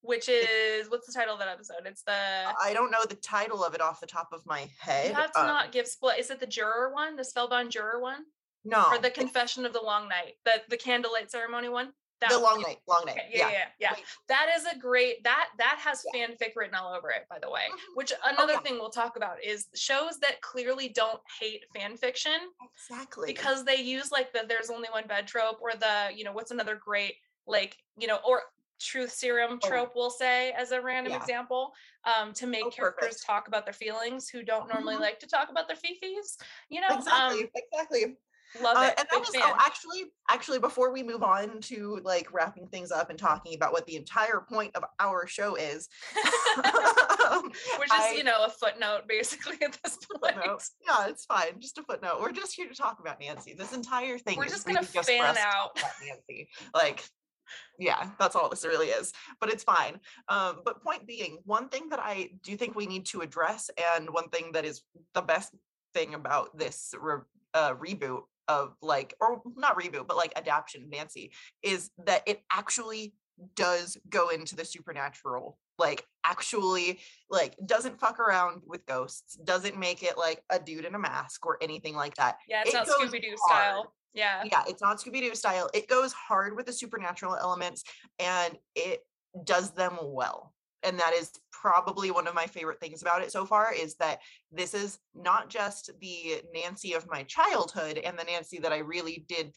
which is what's the title of that episode it's the
I don't know the title of it off the top of my head.
you have to
um,
not give split is it the juror one the spellbound juror one
no
or the confession of the long night the the candlelight ceremony one that
the
one.
long night, long night.
Okay, yeah, yeah, yeah.
Wait.
That is a great that that has fanfic written all over it, by the way.
Mhm.
Which another
yeah.
thing we'll talk about is shows that clearly don't hate fan fiction
Exactly.
because they use like the there's only one bed trope or the you know what's another great like you know or truth serum
Oh.
trope we'll say as a random
Yeah.
example um to make
Oh,
characters
perfect.
talk about their feelings who don't normally
Mhm.
like to talk about their fifis you know
exactly,
um
exactly.
Love
Uh,
it.
and
big
that
fan.
oh actually actually before we move on to like wrapping things up and talking about what the entire point of our show is um,
which is
I-
you know a footnote basically at this point
footnote. yeah it's fine. Just a footnote. We're just here to talk about nancy. This entire thing
We're
is
just gonna
just
fan
for us to talk
out.
nancy. Like yeah that's all this really is but it's fine. Um but point being one thing that i do think we need to address and one thing that is the best thing about this re- uh, reboot of like or not reboot but like adaptation of nancy is that it actually does go into the supernatural like actually like doesn't fuck around with ghosts doesn't make it like a dude in a mask or anything like that.
Yeah it's
it
not scooby-doo
hard.
style. Yeah.
Yeah it's not scooby-doo style. It goes hard with the supernatural elements and it does them well and that is probably one of my favorite things about it so far is that this is not just the nancy of my childhood and the nancy that i really did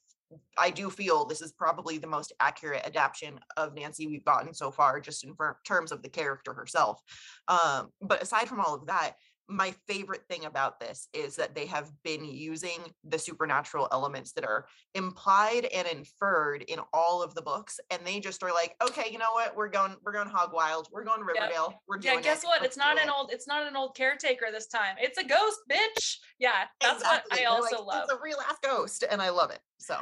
i do feel this is probably the most accurate adaptation of nancy we've gotten so far just in terms of the character herself. Um, but aside from all of that my favorite thing about this is that they have been using the supernatural elements that are implied and inferred in all of the books and they just are like okay you know what? We're going we're going hog wild. We're going riverdale. We're doing
yeah guess
it.
what?
Let's
it's not an
it."
old it's not an old caretaker this time. It's a ghost bitch! Yeah that's
Exactly.
what i
They're
also
like,
love.
it's a real ass ghost and i love it so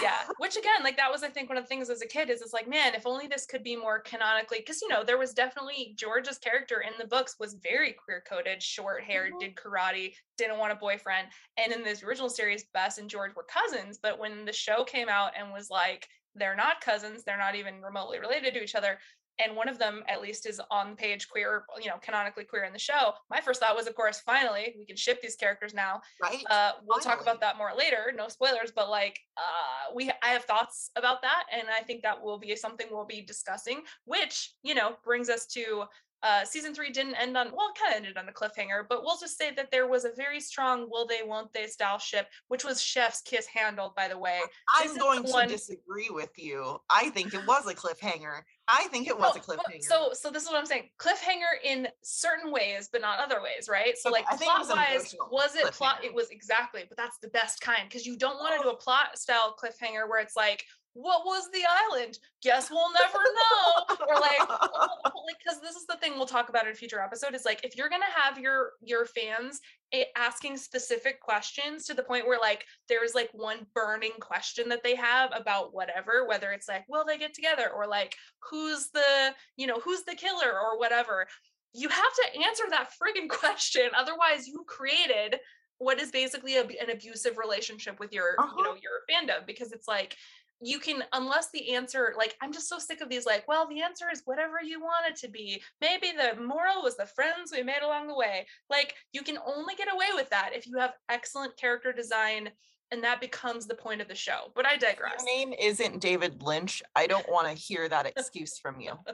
yeah which again like that was i think one of the things as a kid is it's like man if only this could be more canonically because you know there was definitely george's character in the books was very queer coded short hair
Mhm.
did karate didn't want a boyfriend and in this original series bess and george were cousins but when the show came out and was like they're not cousins they're not even remotely related to each other and one of them at least is on the page queer you know canonically queer in the show. My first thought was of course finally we can ship these characters now.
Right.
Uh we'll talk about that more later no spoilers but like uh we i have thoughts about that and i think that will be something we'll be discussing which you know brings us to uh season three didn't end on well it kind of ended on a cliffhanger but we'll just say that there was a very strong will they won't they style ship which was chef's kiss handled by the way.
I'm
is
going to
one-
disagree with you. I think it was a cliffhanger. I think it was a cliffhanger.
so so this is what i'm saying. Cliffhanger in certain ways but not other ways right? So
Okay,
like
I think it
plot
was
wise
emotional
was it plot? it was exactly but that's the best kind because you don't want to
Oh.
do a plot style cliffhanger where it's like what was the island? Guess we'll never know. Or like because this is the thing we'll talk about in a future episode is like if you're gonna have your your fans asking specific questions to the point where like there's like one burning question that they have about whatever whether it's like will they get together? Or like who's the you know who's the killer? Or whatever. You have to answer that friggin' question. Otherwise, you created what is basically a, an abusive relationship with your, uh-huh. you know, your fandom. Because it's like you can unless the answer like i'm just so sick of these like well the answer is whatever you want it to be. Maybe the moral was the friends we made along the way. Like you can only get away with that if you have excellent character design and that becomes the point of the show but i digress.
your name isn't david lynch. I don't want to hear that excuse from you.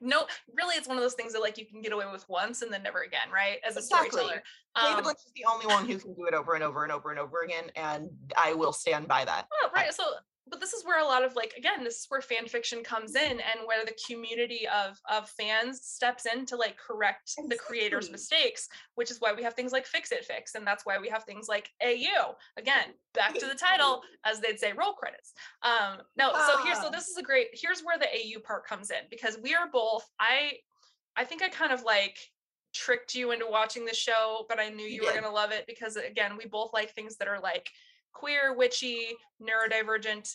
No really it's one of those things that like you can get away with once and then never again right as a exactly. storyteller.
David um, lynch is the only one who can do it over and over and over and over again and i will stand by that.
Oh, right so but this is where a lot of like again this is where fan fiction comes in and where the community of of fans steps in to like correct exactly. the creator's mistakes which is why we have things like fix-it fics and that's why we have things like au again back to the title as they'd say roll credits um no so here so ah. this is a great here's where the au part comes in because we are both i i think i kind of like tricked you into watching the show but i knew you, you were going to love it because again we both like things that are like queer, witchy, neurodivergent.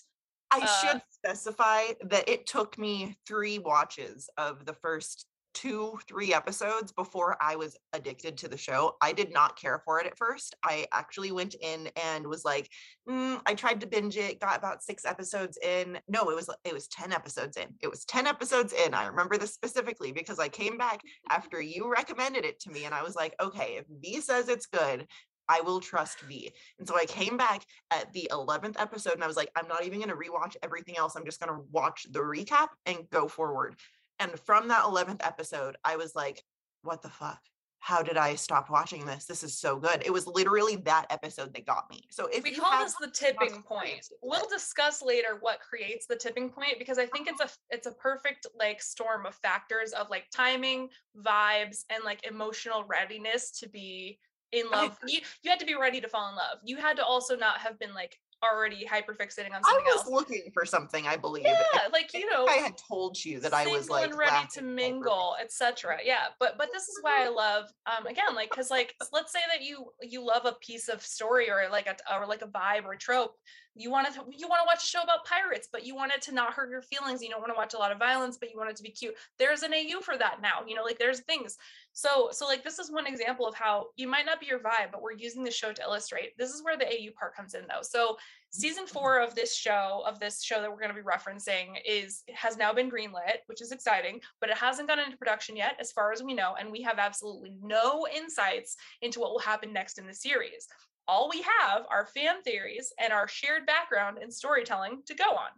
I uh, should specify that it took me three watches of the first two, three episodes before I was addicted to the show. I did not care for it at first. I actually went in and was like, mm, I tried to binge it, got about six episodes in. No, it was it was 10 episodes in. It was 10 episodes in. I remember this specifically because I came back after you recommended it to me and I was like, okay, if V says it's good, I will trust V. And so I came back at the 11th episode and I was like, I'm not even going to rewatch everything else. I'm just going to watch the recap and go forward. And from that 11th episode, I was like, what the fuck? How did I stop watching this? This is so good. It was literally that episode that got me. So if
we call this the tipping point, we'll discuss later what creates the tipping point because I think it's a oh. it's a perfect like storm of factors of like timing, vibes, and like emotional readiness to be in love. you you had to be ready to fall in love. You had to also not have been like already hyper fixating on something
I was
else.
looking for something, I believe.
Yeah, like you know,
I had told you that I was like
ready to mingle, etc. Yeah, but but this is why I love um again like because like let's say that you you love a piece of story or like a or like a vibe or a trope. You want to you want to watch a show about pirates, but you want it to not hurt your feelings. You don't want to watch a lot of violence, but you want it to be cute. There's an AU for that now. You know, like there's things. So so like this is one example of how you might not be your vibe, but we're using the show to illustrate. This is where the AU part comes in though. So season mm-hmm. four of this show of this show that we're going to be referencing is has now been greenlit which is exciting but it hasn't gone into production yet as far as we know and we have absolutely no insights into what will happen next in the series all we have are fan theories and our shared background in storytelling to go on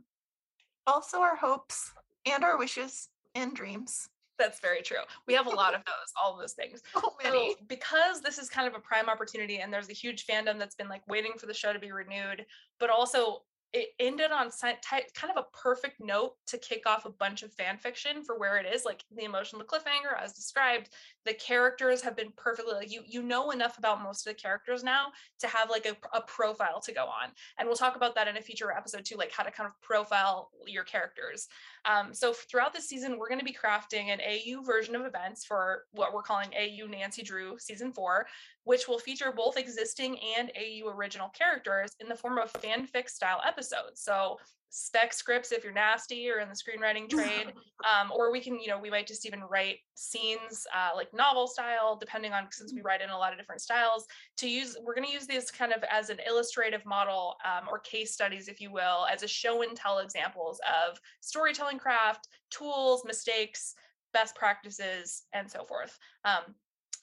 also our hopes and our wishes and dreams
that's very true. We have a lot of those, all of those things.
So many. So
because this is kind of a prime opportunity and there's a huge fandom that's been like waiting for the show to be renewed, but also it ended on kind of a perfect note to kick off a bunch of fan fiction for where it is like the emotional cliffhanger as described. The characters have been perfectly like you you know enough about most of the characters now to have like a, a profile to go on. And we'll talk about that in a future episode too like how to kind of profile your characters. Um, so throughout the season we're going to be crafting an au version of events for what we're calling au nancy drew season four which will feature both existing and au original characters in the form of fanfic style episodes. So spec scripts if you're nasty or in the screenwriting trade um, or we can you know we might just even write scenes uh, like novel style depending on since we write in a lot of different styles to use we're going to use these kind of as an illustrative model um, or case studies if you will as a show and tell examples of storytelling craft tools mistakes best practices and so forth. Um,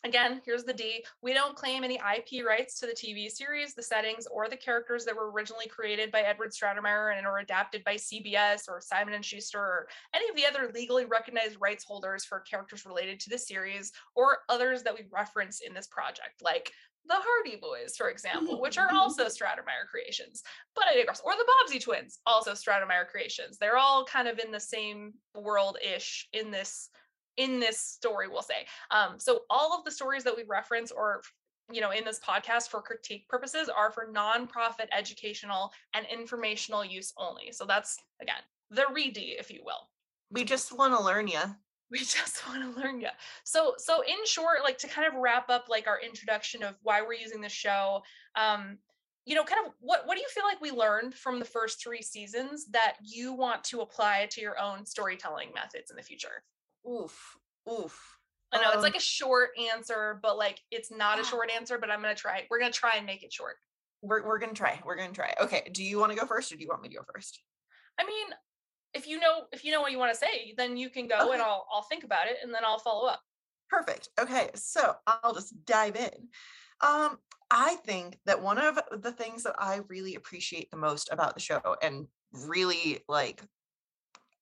Again, here's the D. We don't claim any IP rights to the TV series, the settings, or the characters that were originally created by Edward Stratemeyer and are adapted by CBS or Simon and Schuster or any of the other legally recognized rights holders for characters related to the series or others that we reference in this project, like the Hardy Boys, for example, which are also Stratemeyer creations. But I digress. Or the Bobbsey twins, also Stratemeyer creations. They're all kind of in the same world-ish in this in this story, we'll say. Um, so all of the stories that we reference or you know in this podcast for critique purposes are for nonprofit educational and informational use only. So that's again the reedy, if you will.
We just want to learn you.
We just want to learn you. So so in short, like to kind of wrap up like our introduction of why we're using the show. Um, you know, kind of what what do you feel like we learned from the first three seasons that you want to apply to your own storytelling methods in the future?
Oof, oof.
I know it's
Um,
like a short answer, but like it's not a short answer, but I'm gonna try. We're gonna try and make it short.
we're we're gonna try. We're gonna try. Okay. Do you want to go first, or do you want me to go first?
I mean, if you know if you know what you want to say, then you can go and I'll I'll think about it and then I'll follow up.
Perfect. Okay, so I'll just dive in. Um, I think that one of the things that I really appreciate the most about the show and really like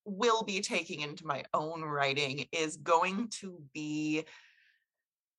will be taking into my own writing is going to be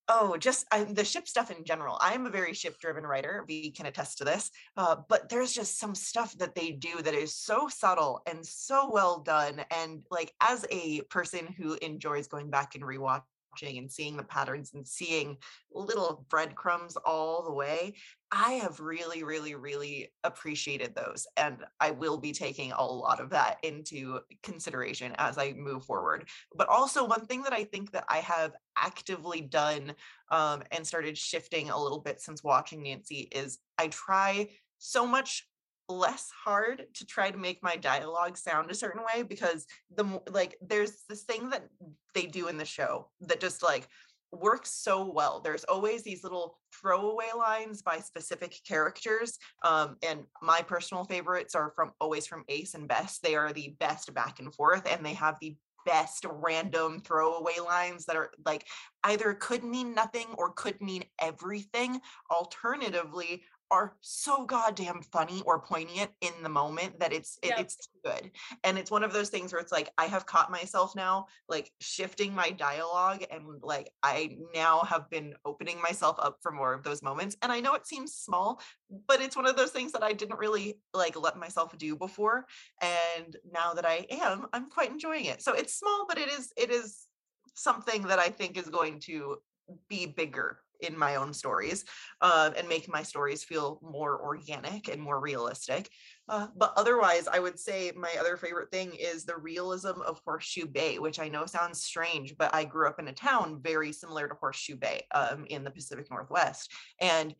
oh just I, the ship stuff in general. I am a very ship driven writer we can attest to this uh, but there's just some stuff that they do that is so subtle and so well done and like as a person who enjoys going back and rewatching and seeing the patterns and seeing little breadcrumbs all the way i have really really really appreciated those and i will be taking a lot of that into consideration as i move forward. But also one thing that i think that i have actively done um, and started shifting a little bit since watching nancy is i try so much less hard to try to make my dialogue sound a certain way because the like there's this thing that they do in the show that just like works so well. There's always these little throwaway lines by specific characters um, and my personal favorites are from always from ace and bess they are the best back and forth and they have the best random throwaway lines that are like either could mean nothing or could mean everything. Alternatively are so goddamn funny or poignant in the moment that it's it,
Yep.
it's good. And it's one of those things where it's like i have caught myself now like shifting my dialogue and like i now have been opening myself up for more of those moments. And i know it seems small but it's one of those things that i didn't really like let myself do before. And now that i am i'm quite enjoying it. So it's small but it is it is something that i think is going to be bigger in my own stories uh, and make my stories feel more organic and more realistic. Uh, but otherwise, I would say my other favorite thing is the realism of Horseshoe Bay, which I know sounds strange, but I grew up in a town very similar to Horseshoe Bay um, in the Pacific Northwest. And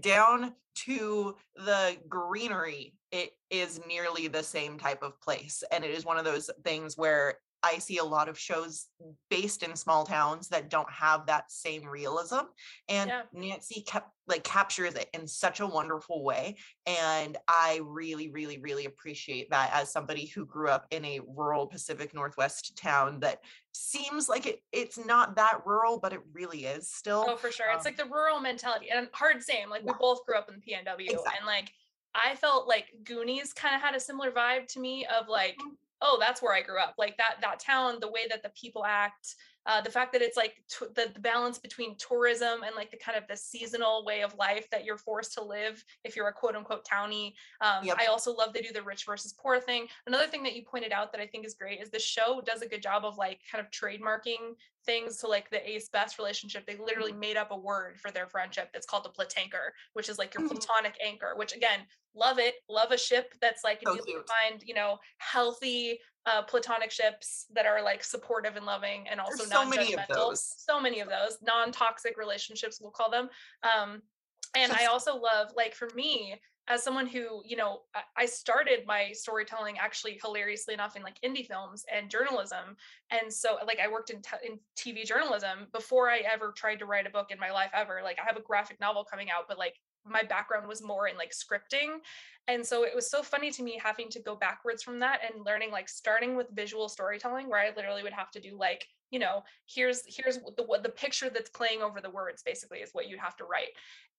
down to the greenery, it is nearly the same type of place. And it is one of those things where I see a lot of shows based in small towns that don't have that same realism. And
Yeah.
Nancy kept like captures it in such a wonderful way. And I really, really, really appreciate that as somebody who grew up in a rural Pacific Northwest town that seems like it, it's not that rural, but it really is still.
Oh, for sure. It's
Um,
like the rural mentality. And hard same. Like we both grew up in the PNW
Exactly.
and like I felt like Goonies kind of had a similar vibe to me of like,
Mhm.
Oh, that's where I grew up. Like that that town, the way that the people act, uh, the fact that it's like t- the, the balance between tourism and like the kind of the seasonal way of life that you're forced to live if you're a quote unquote townie. Um,
Yep.
I also love they do the rich versus poor thing. Another thing that you pointed out that I think is great is the show does a good job of like kind of trademarking things to like the ace bess relationship they literally made up a word for their friendship that's called the platanker which is like your
Mhm.
platonic anchor which again love it love a ship that's like
So
if you find you know healthy uh platonic ships that are like supportive and loving and also
There's so many of
non-judgmental
those.
so many of those non-toxic relationships we'll call them um and i also love like for me as someone who you know I- i started my storytelling actually hilariously enough in like indie films and journalism and so like i worked in, t- in tv journalism before i ever tried to write a book in my life ever like i have a graphic novel coming out but like my background was more in like scripting and so it was so funny to me having to go backwards from that and learning like starting with visual storytelling where i literally would have to do like you know here's here's the what the picture that's playing over the words basically is what you'd have to write.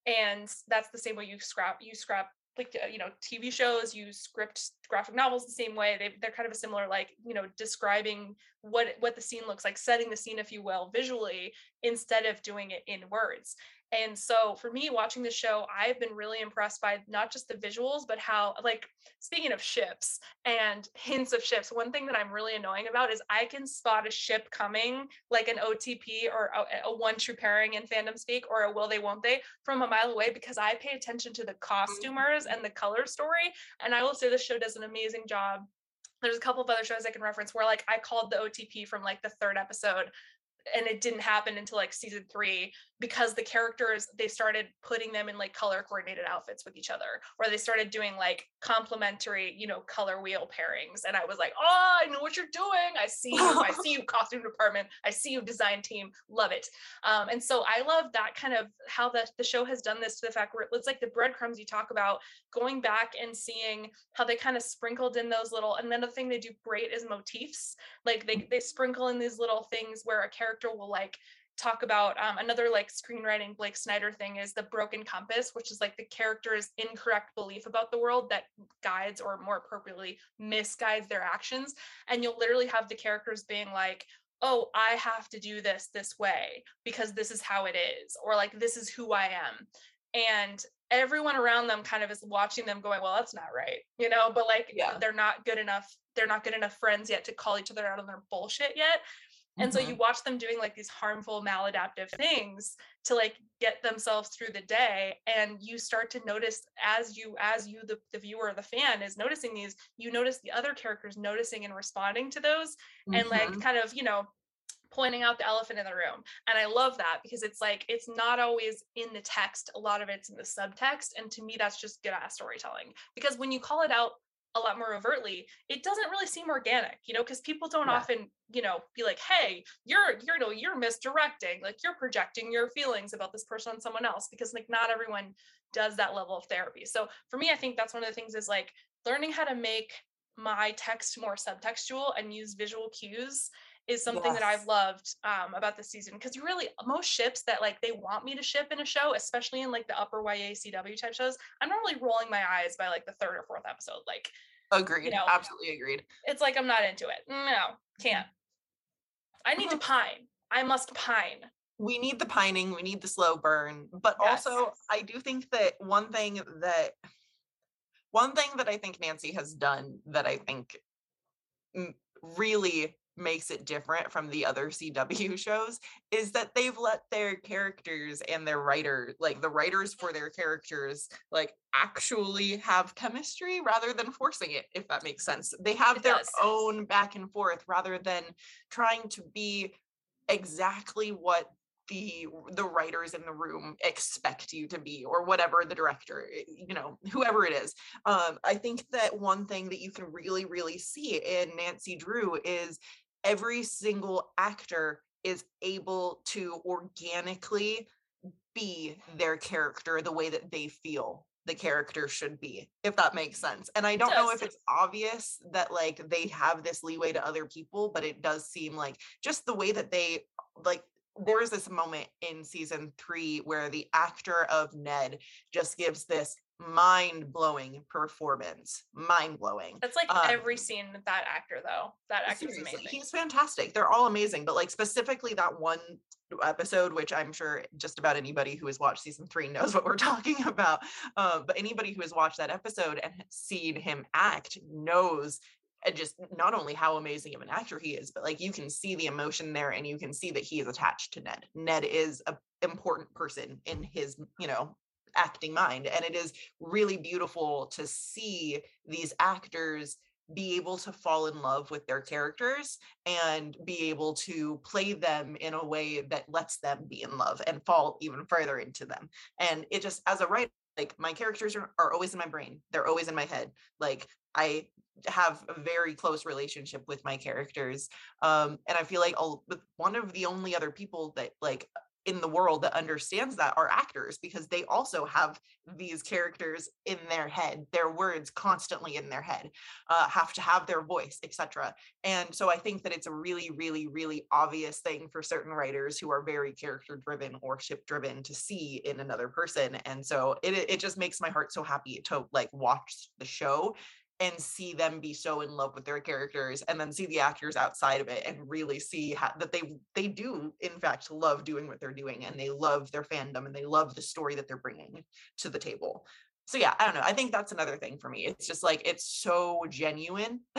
And that's the same way you scrap you scrap like uh, you know tv shows you script graphic novels the same way they, they're kind of a similar like you know describing what what the scene looks like setting the scene if you will visually instead of doing it in words and so for me watching the show i've been really impressed by not just the visuals but how like speaking of ships and hints of ships one thing that i'm really annoying about is i can spot a ship coming like an otp or a, a one true pairing in fandom speak or a will they won't they from a mile away because i pay attention to the mm-hmm. costumers and the color story. And i will say this show does an amazing job. There's a couple of other shows i can reference where like i called the otp from like the third episode and it didn't happen until like season three because the characters they started putting them in like color coordinated outfits with each other or they started doing like complementary you know color wheel pairings and i was like oh i know what you're doing. I see you. I see you costume department. I see you design team. Love it. Um, and so i love that kind of how the, the show has done this to the fact where it's like the breadcrumbs you talk about going back and seeing how they kind of sprinkled in those little And another thing they do great is motifs. Like they, they sprinkle in these little things where a character will like talk about um, another like screenwriting Blake Snyder thing is the broken compass, which is like the character's incorrect belief about the world that guides or more appropriately misguides their actions. And you'll literally have the characters being like, oh, I have to do this this way because this is how it is, or like this is who I am. And everyone around them kind of is watching them going, well, that's not right, you know, but like yeah. they're not good enough. They're not good enough friends yet to call each other out on their bullshit yet and mm-hmm. so you watch them doing like these harmful maladaptive things to like get themselves through the day and you start to notice as you as you the, the viewer the fan is noticing these you notice the other characters noticing and responding to those mm-hmm. and like mm-hmm. kind of you know pointing out the elephant in the room and i love that because it's like it's not always in the text a lot of it's in the subtext and to me that's just good ass storytelling because when you call it out a lot more overtly it doesn't really seem organic you know because people don't yeah. often you know be like hey you're you're you know you're misdirecting like you're projecting your feelings about this person on someone else because like not everyone does that level of therapy so for me i think that's one of the things is like learning how to make my text more subtextual and use visual cues is something yes. that I've loved um, about the season because really most ships that like they want me to ship in a show, especially in like the upper YACW type shows, I'm normally rolling my eyes by like the third or fourth episode. Like,
agreed, you know, absolutely agreed.
It's like I'm not into it. No, can't. I need to pine. I must pine.
We need the pining. We need the slow burn. But yes. also, I do think that one thing that one thing that I think Nancy has done that I think really makes it different from the other CW shows is that they've let their characters and their writer, like the writers for their characters, like actually have chemistry rather than forcing it, if that makes sense. They have it their does. own back and forth rather than trying to be exactly what the the writers in the room expect you to be or whatever the director eh, you know whoever it is um i think that one thing that you can really really see in nancy drew is every single actor is able to organically be their character the way that they feel the character should be if that makes sense and i don't know if it's obvious that like they have this leeway to other people but it does seem like just the way that they like there's this moment in season three where the actor of ned just gives this mind blowing performance. Mind blowing.
That's like um, every scene with that actor, though. That actor's amazing.
He's fantastic. They're all amazing, but like specifically that one episode, which I'm sure just about anybody who has watched season three knows what we're talking about. Um, but anybody who has watched that episode and seen him act knows and just not only how amazing of an actor he is, but like you can see the emotion there and you can see that he is attached to Ned. Ned is a important person in his, you know, acting mind. And it is really beautiful to see these actors be able to fall in love with their characters and be able to play them in a way that lets them be in love and fall even further into them. And it just, as a writer, like my characters are, are always in my brain, they're always in my head. Like I have a very close relationship with my characters um and i feel like I'll, one of the only other people that like in the world that understands that are actors because they also have these characters in their head their words constantly in their head uh, have to have their voice etc and so i think that it's a really really really obvious thing for certain writers who are very character driven or ship driven to see in another person. And so it, it just makes my heart so happy to like watch the show and see them be so in love with their characters and then see the actors outside of it and really see how, that they they do in fact love doing what they're doing and they love their fandom and they love the story that they're bringing to the table. So yeah i don't know i think that's another thing for me it's just like it's so genuine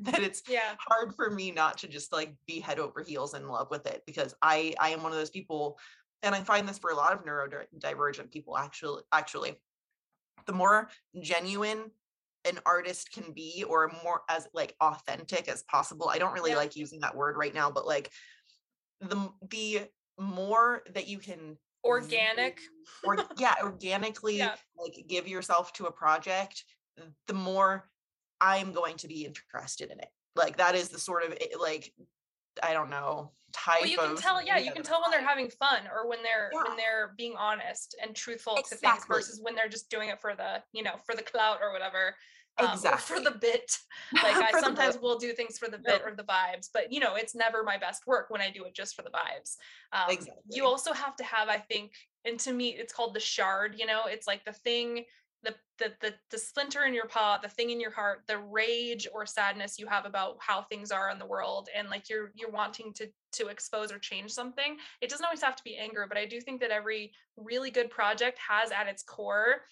that it's
yeah.
hard for me not to just like be head over heels in love with it because i i am one of those people and i find this for a lot of neurodivergent people actually actually. The more genuine an artist can be or more as like authentic as possible i don't really yeah. like using that word right now but like the the more that you can
organic
or yeah organically yeah. like give yourself to a project the more i'm going to be interested in it like that is the sort of like i don't know type
well, you can tell yeah you can tell when they're having fun or when they're yeah. when they're being honest and truthful exactly. to things versus when they're just doing it for the you know for the clout or whatever um, exactly. for the bit like i sometimes will do things for the bit or the vibes but you know it's never my best work when i do it just for the vibes um, exactly. you also have to have i think and to me it's called the shard you know it's like the thing the, the the the splinter in your paw the thing in your heart the rage or sadness you have about how things are in the world and like you're you're wanting to to expose or change something it doesn't always have to be anger but i do think that every really good project has at its core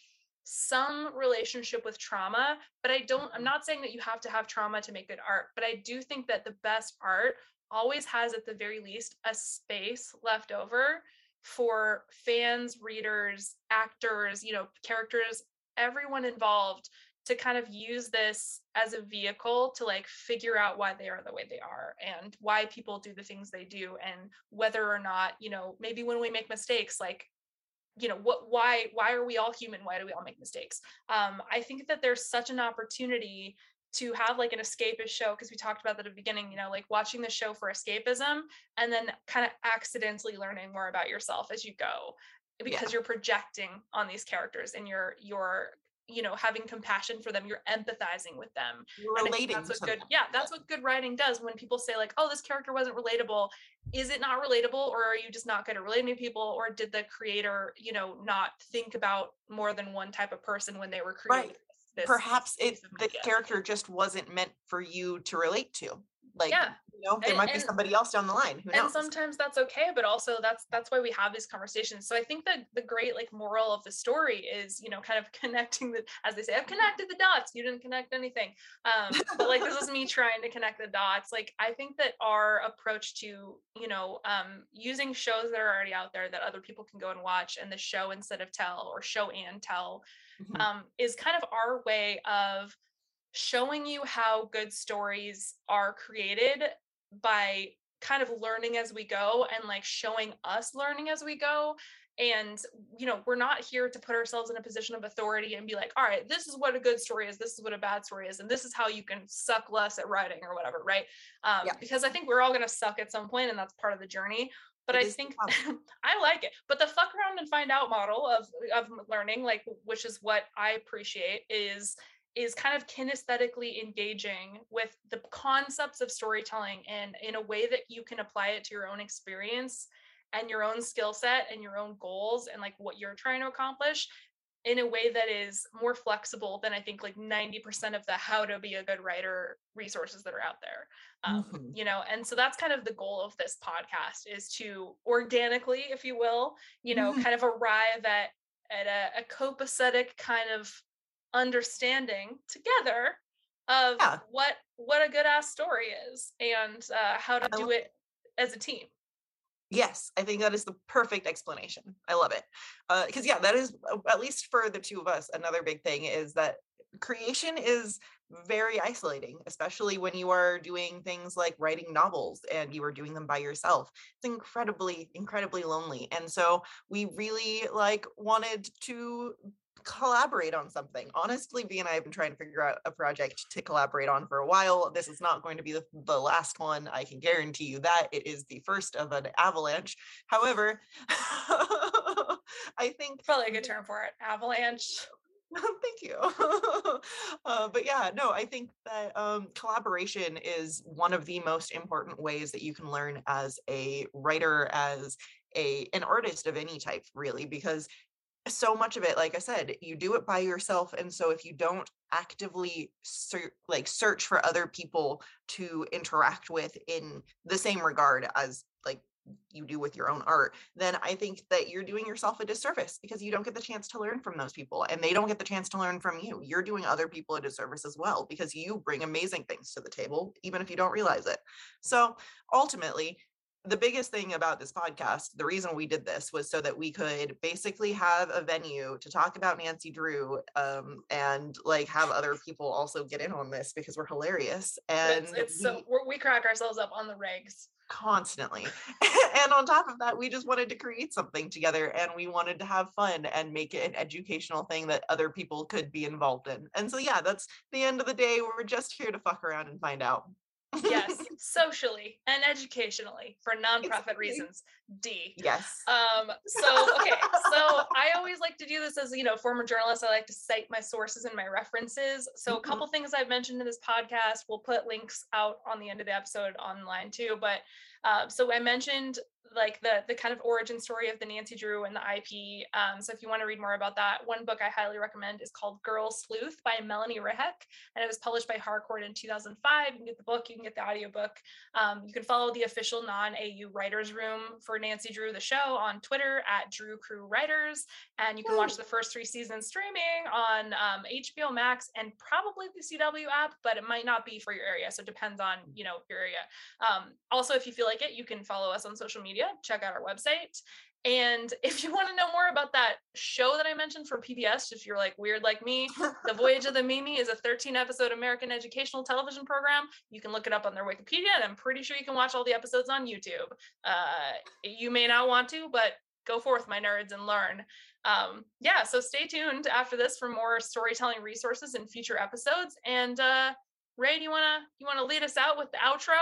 some relationship with trauma but i don't i'm not saying that you have to have trauma to make good art but i do think that the best art always has at the very least a space left over for fans readers actors you know characters everyone involved to kind of use this as a vehicle to like figure out why they are the way they are and why people do the things they do and whether or not you know maybe when we make mistakes like you know what why why are we all human? Why do we all make mistakes? Um i think that there's such an opportunity to have like an escapist show because we talked about that at the beginning you know like watching the show for escapism and then kind of accidentally learning more about yourself as you go because yeah. you're projecting on these characters and you're you're you know having compassion for them you're empathizing with them
you're relating
that's what good them. yeah that's what good writing does when people say like oh this character wasn't relatable is it not relatable or are you just not good at relating to people or did the creator you know not think about more than one type of person when they were creating right.
this, perhaps it the character just wasn't meant for you to relate to like yeah you know there and, might be somebody else down the line Who
and sometimes that's okay but also that's that's why we have these conversations. So i think that the great like moral of the story is you know kind of connecting the as they say i've connected the dots you didn't connect anything. Um but like this is me trying to connect the dots. Like i think that our approach to you know um using shows that are already out there that other people can go and watch and the show instead of tell or show and tell mm-hmm. um is kind of our way of showing you how good stories are created by kind of learning as we go and like showing us learning as we go and you know we're not here to put ourselves in a position of authority and be like all right this is what a good story is this is what a bad story is and this is how you can suck less at writing or whatever right um, yeah. because i think we're all going to suck at some point and that's part of the journey but it I think I like it. But the fuck around and find out model of of learning, like which is what I appreciate, is is kind of kinesthetically engaging with the concepts of storytelling and in a way that you can apply it to your own experience and your own skill set and your own goals and like what you're trying to accomplish in a way that is more flexible than I think like 90% of the how to be a good writer resources that are out there. Um, mm-hmm. You know, and so that's kind of the goal of this podcast is to organically, if you will, you know, mm-hmm. kind of arrive at at a, a copacetic kind of understanding together of yeah. what what a good ass story is and uh, how to do it as a team.
Yes i think that is the perfect explanation i love it. Because uh, yeah that is uh, at least for the two of us another big thing is that creation is very isolating especially when you are doing things like writing novels and you are doing them by yourself. It's incredibly incredibly lonely and so we really like wanted to collaborate on something. Honestly, V and I have been trying to figure out a project to collaborate on for a while. This is not going to be the, the last one. I can guarantee you that it is the first of an avalanche. However, I think
probably a good term for it. Avalanche.
Thank you. uh, but yeah, no, I think that um, collaboration is one of the most important ways that you can learn as a writer, as a an artist of any type, really, because so much of it like i said you do it by yourself and so if you don't actively ser- like search for other people to interact with in the same regard as like you do with your own art then i think that you're doing yourself a disservice because you don't get the chance to learn from those people and they don't get the chance to learn from you. You're doing other people a disservice as well because you bring amazing things to the table even if you don't realize it. So ultimately the biggest thing about this podcast, the reason we did this was so that we could basically have a venue to talk about Nancy Drew um, and like have other people also get in on this because we're hilarious. And
It's, it's
we-
so we're, we crack ourselves up on the regs.
constantly. and on top of that, we just wanted to create something together and we wanted to have fun and make it an educational thing that other people could be involved in. And so, yeah, that's the end of the day. We're just here to fuck around and find out.
Yes, socially and educationally for nonprofit reasons. D.
yes.
Um, so okay, so I always like to do this as you know, former journalist. I like to cite my sources and my references. So a
Mhm.
couple things I've mentioned in this podcast, we'll put links out on the end of the episode online too. But uh, so I mentioned like the the kind of origin story of the Nancy Drew and the IP. Um, so if you want to read more about that, one book I highly recommend is called Girl Sleuth by Melanie Rehak, and it was published by Harcourt in 2005. You can get the book, you can get the audiobook. Um, you can follow the official non-AU writers room for Nancy Drew the show on Twitter at Drew Crew Writers, and you can watch the first three seasons streaming on um, HBO Max and probably the CW app, but it might not be for your area, so it depends on you know your area. Um, also, if you feel like it, you can follow us on social media. Check out our website. And if you want to know more about that show that I mentioned from PBS, if you're like weird like me, the Voyage of the Mimi is a 13 episode American educational television program. You can look it up on their Wikipedia, and I'm pretty sure you can watch all the episodes on YouTube. Uh, you may not want to, but go forth, my nerds, and learn. Um, yeah, so stay tuned after this for more storytelling resources in future episodes. And uh, Rey, do you wanna you wanna lead us out with the outro?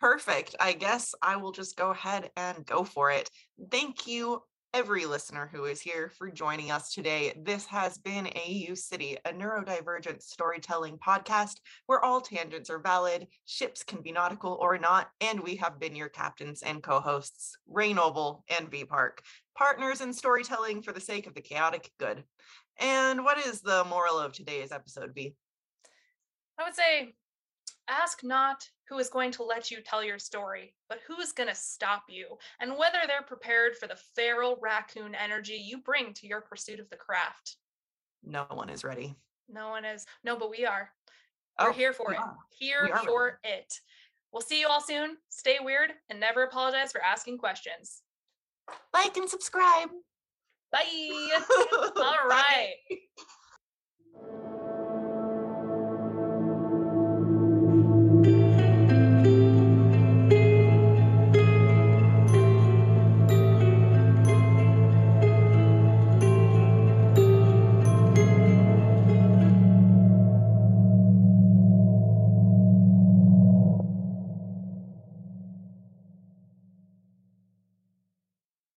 Perfect. I guess I will just go ahead and go for it. Thank you, every listener who is here, for joining us today. This has been AU City, a neurodivergent storytelling podcast where all tangents are valid, ships can be nautical or not, and we have been your captains and co hosts, Rey Noble and V Park, partners in storytelling for the sake of the chaotic good. And what is the moral of today's episode, V?
I would say ask not who is going to let you tell your story, but who is going to stop you, and whether they're prepared for the feral raccoon energy you bring to your pursuit of the craft.
No one is ready.
No one is. No, but we are. We're
Oh,
here for it. Here for it. We'll see you all soon. Stay weird and never apologize for asking questions.
Like and subscribe.
Bye. all right.
Bye.
right.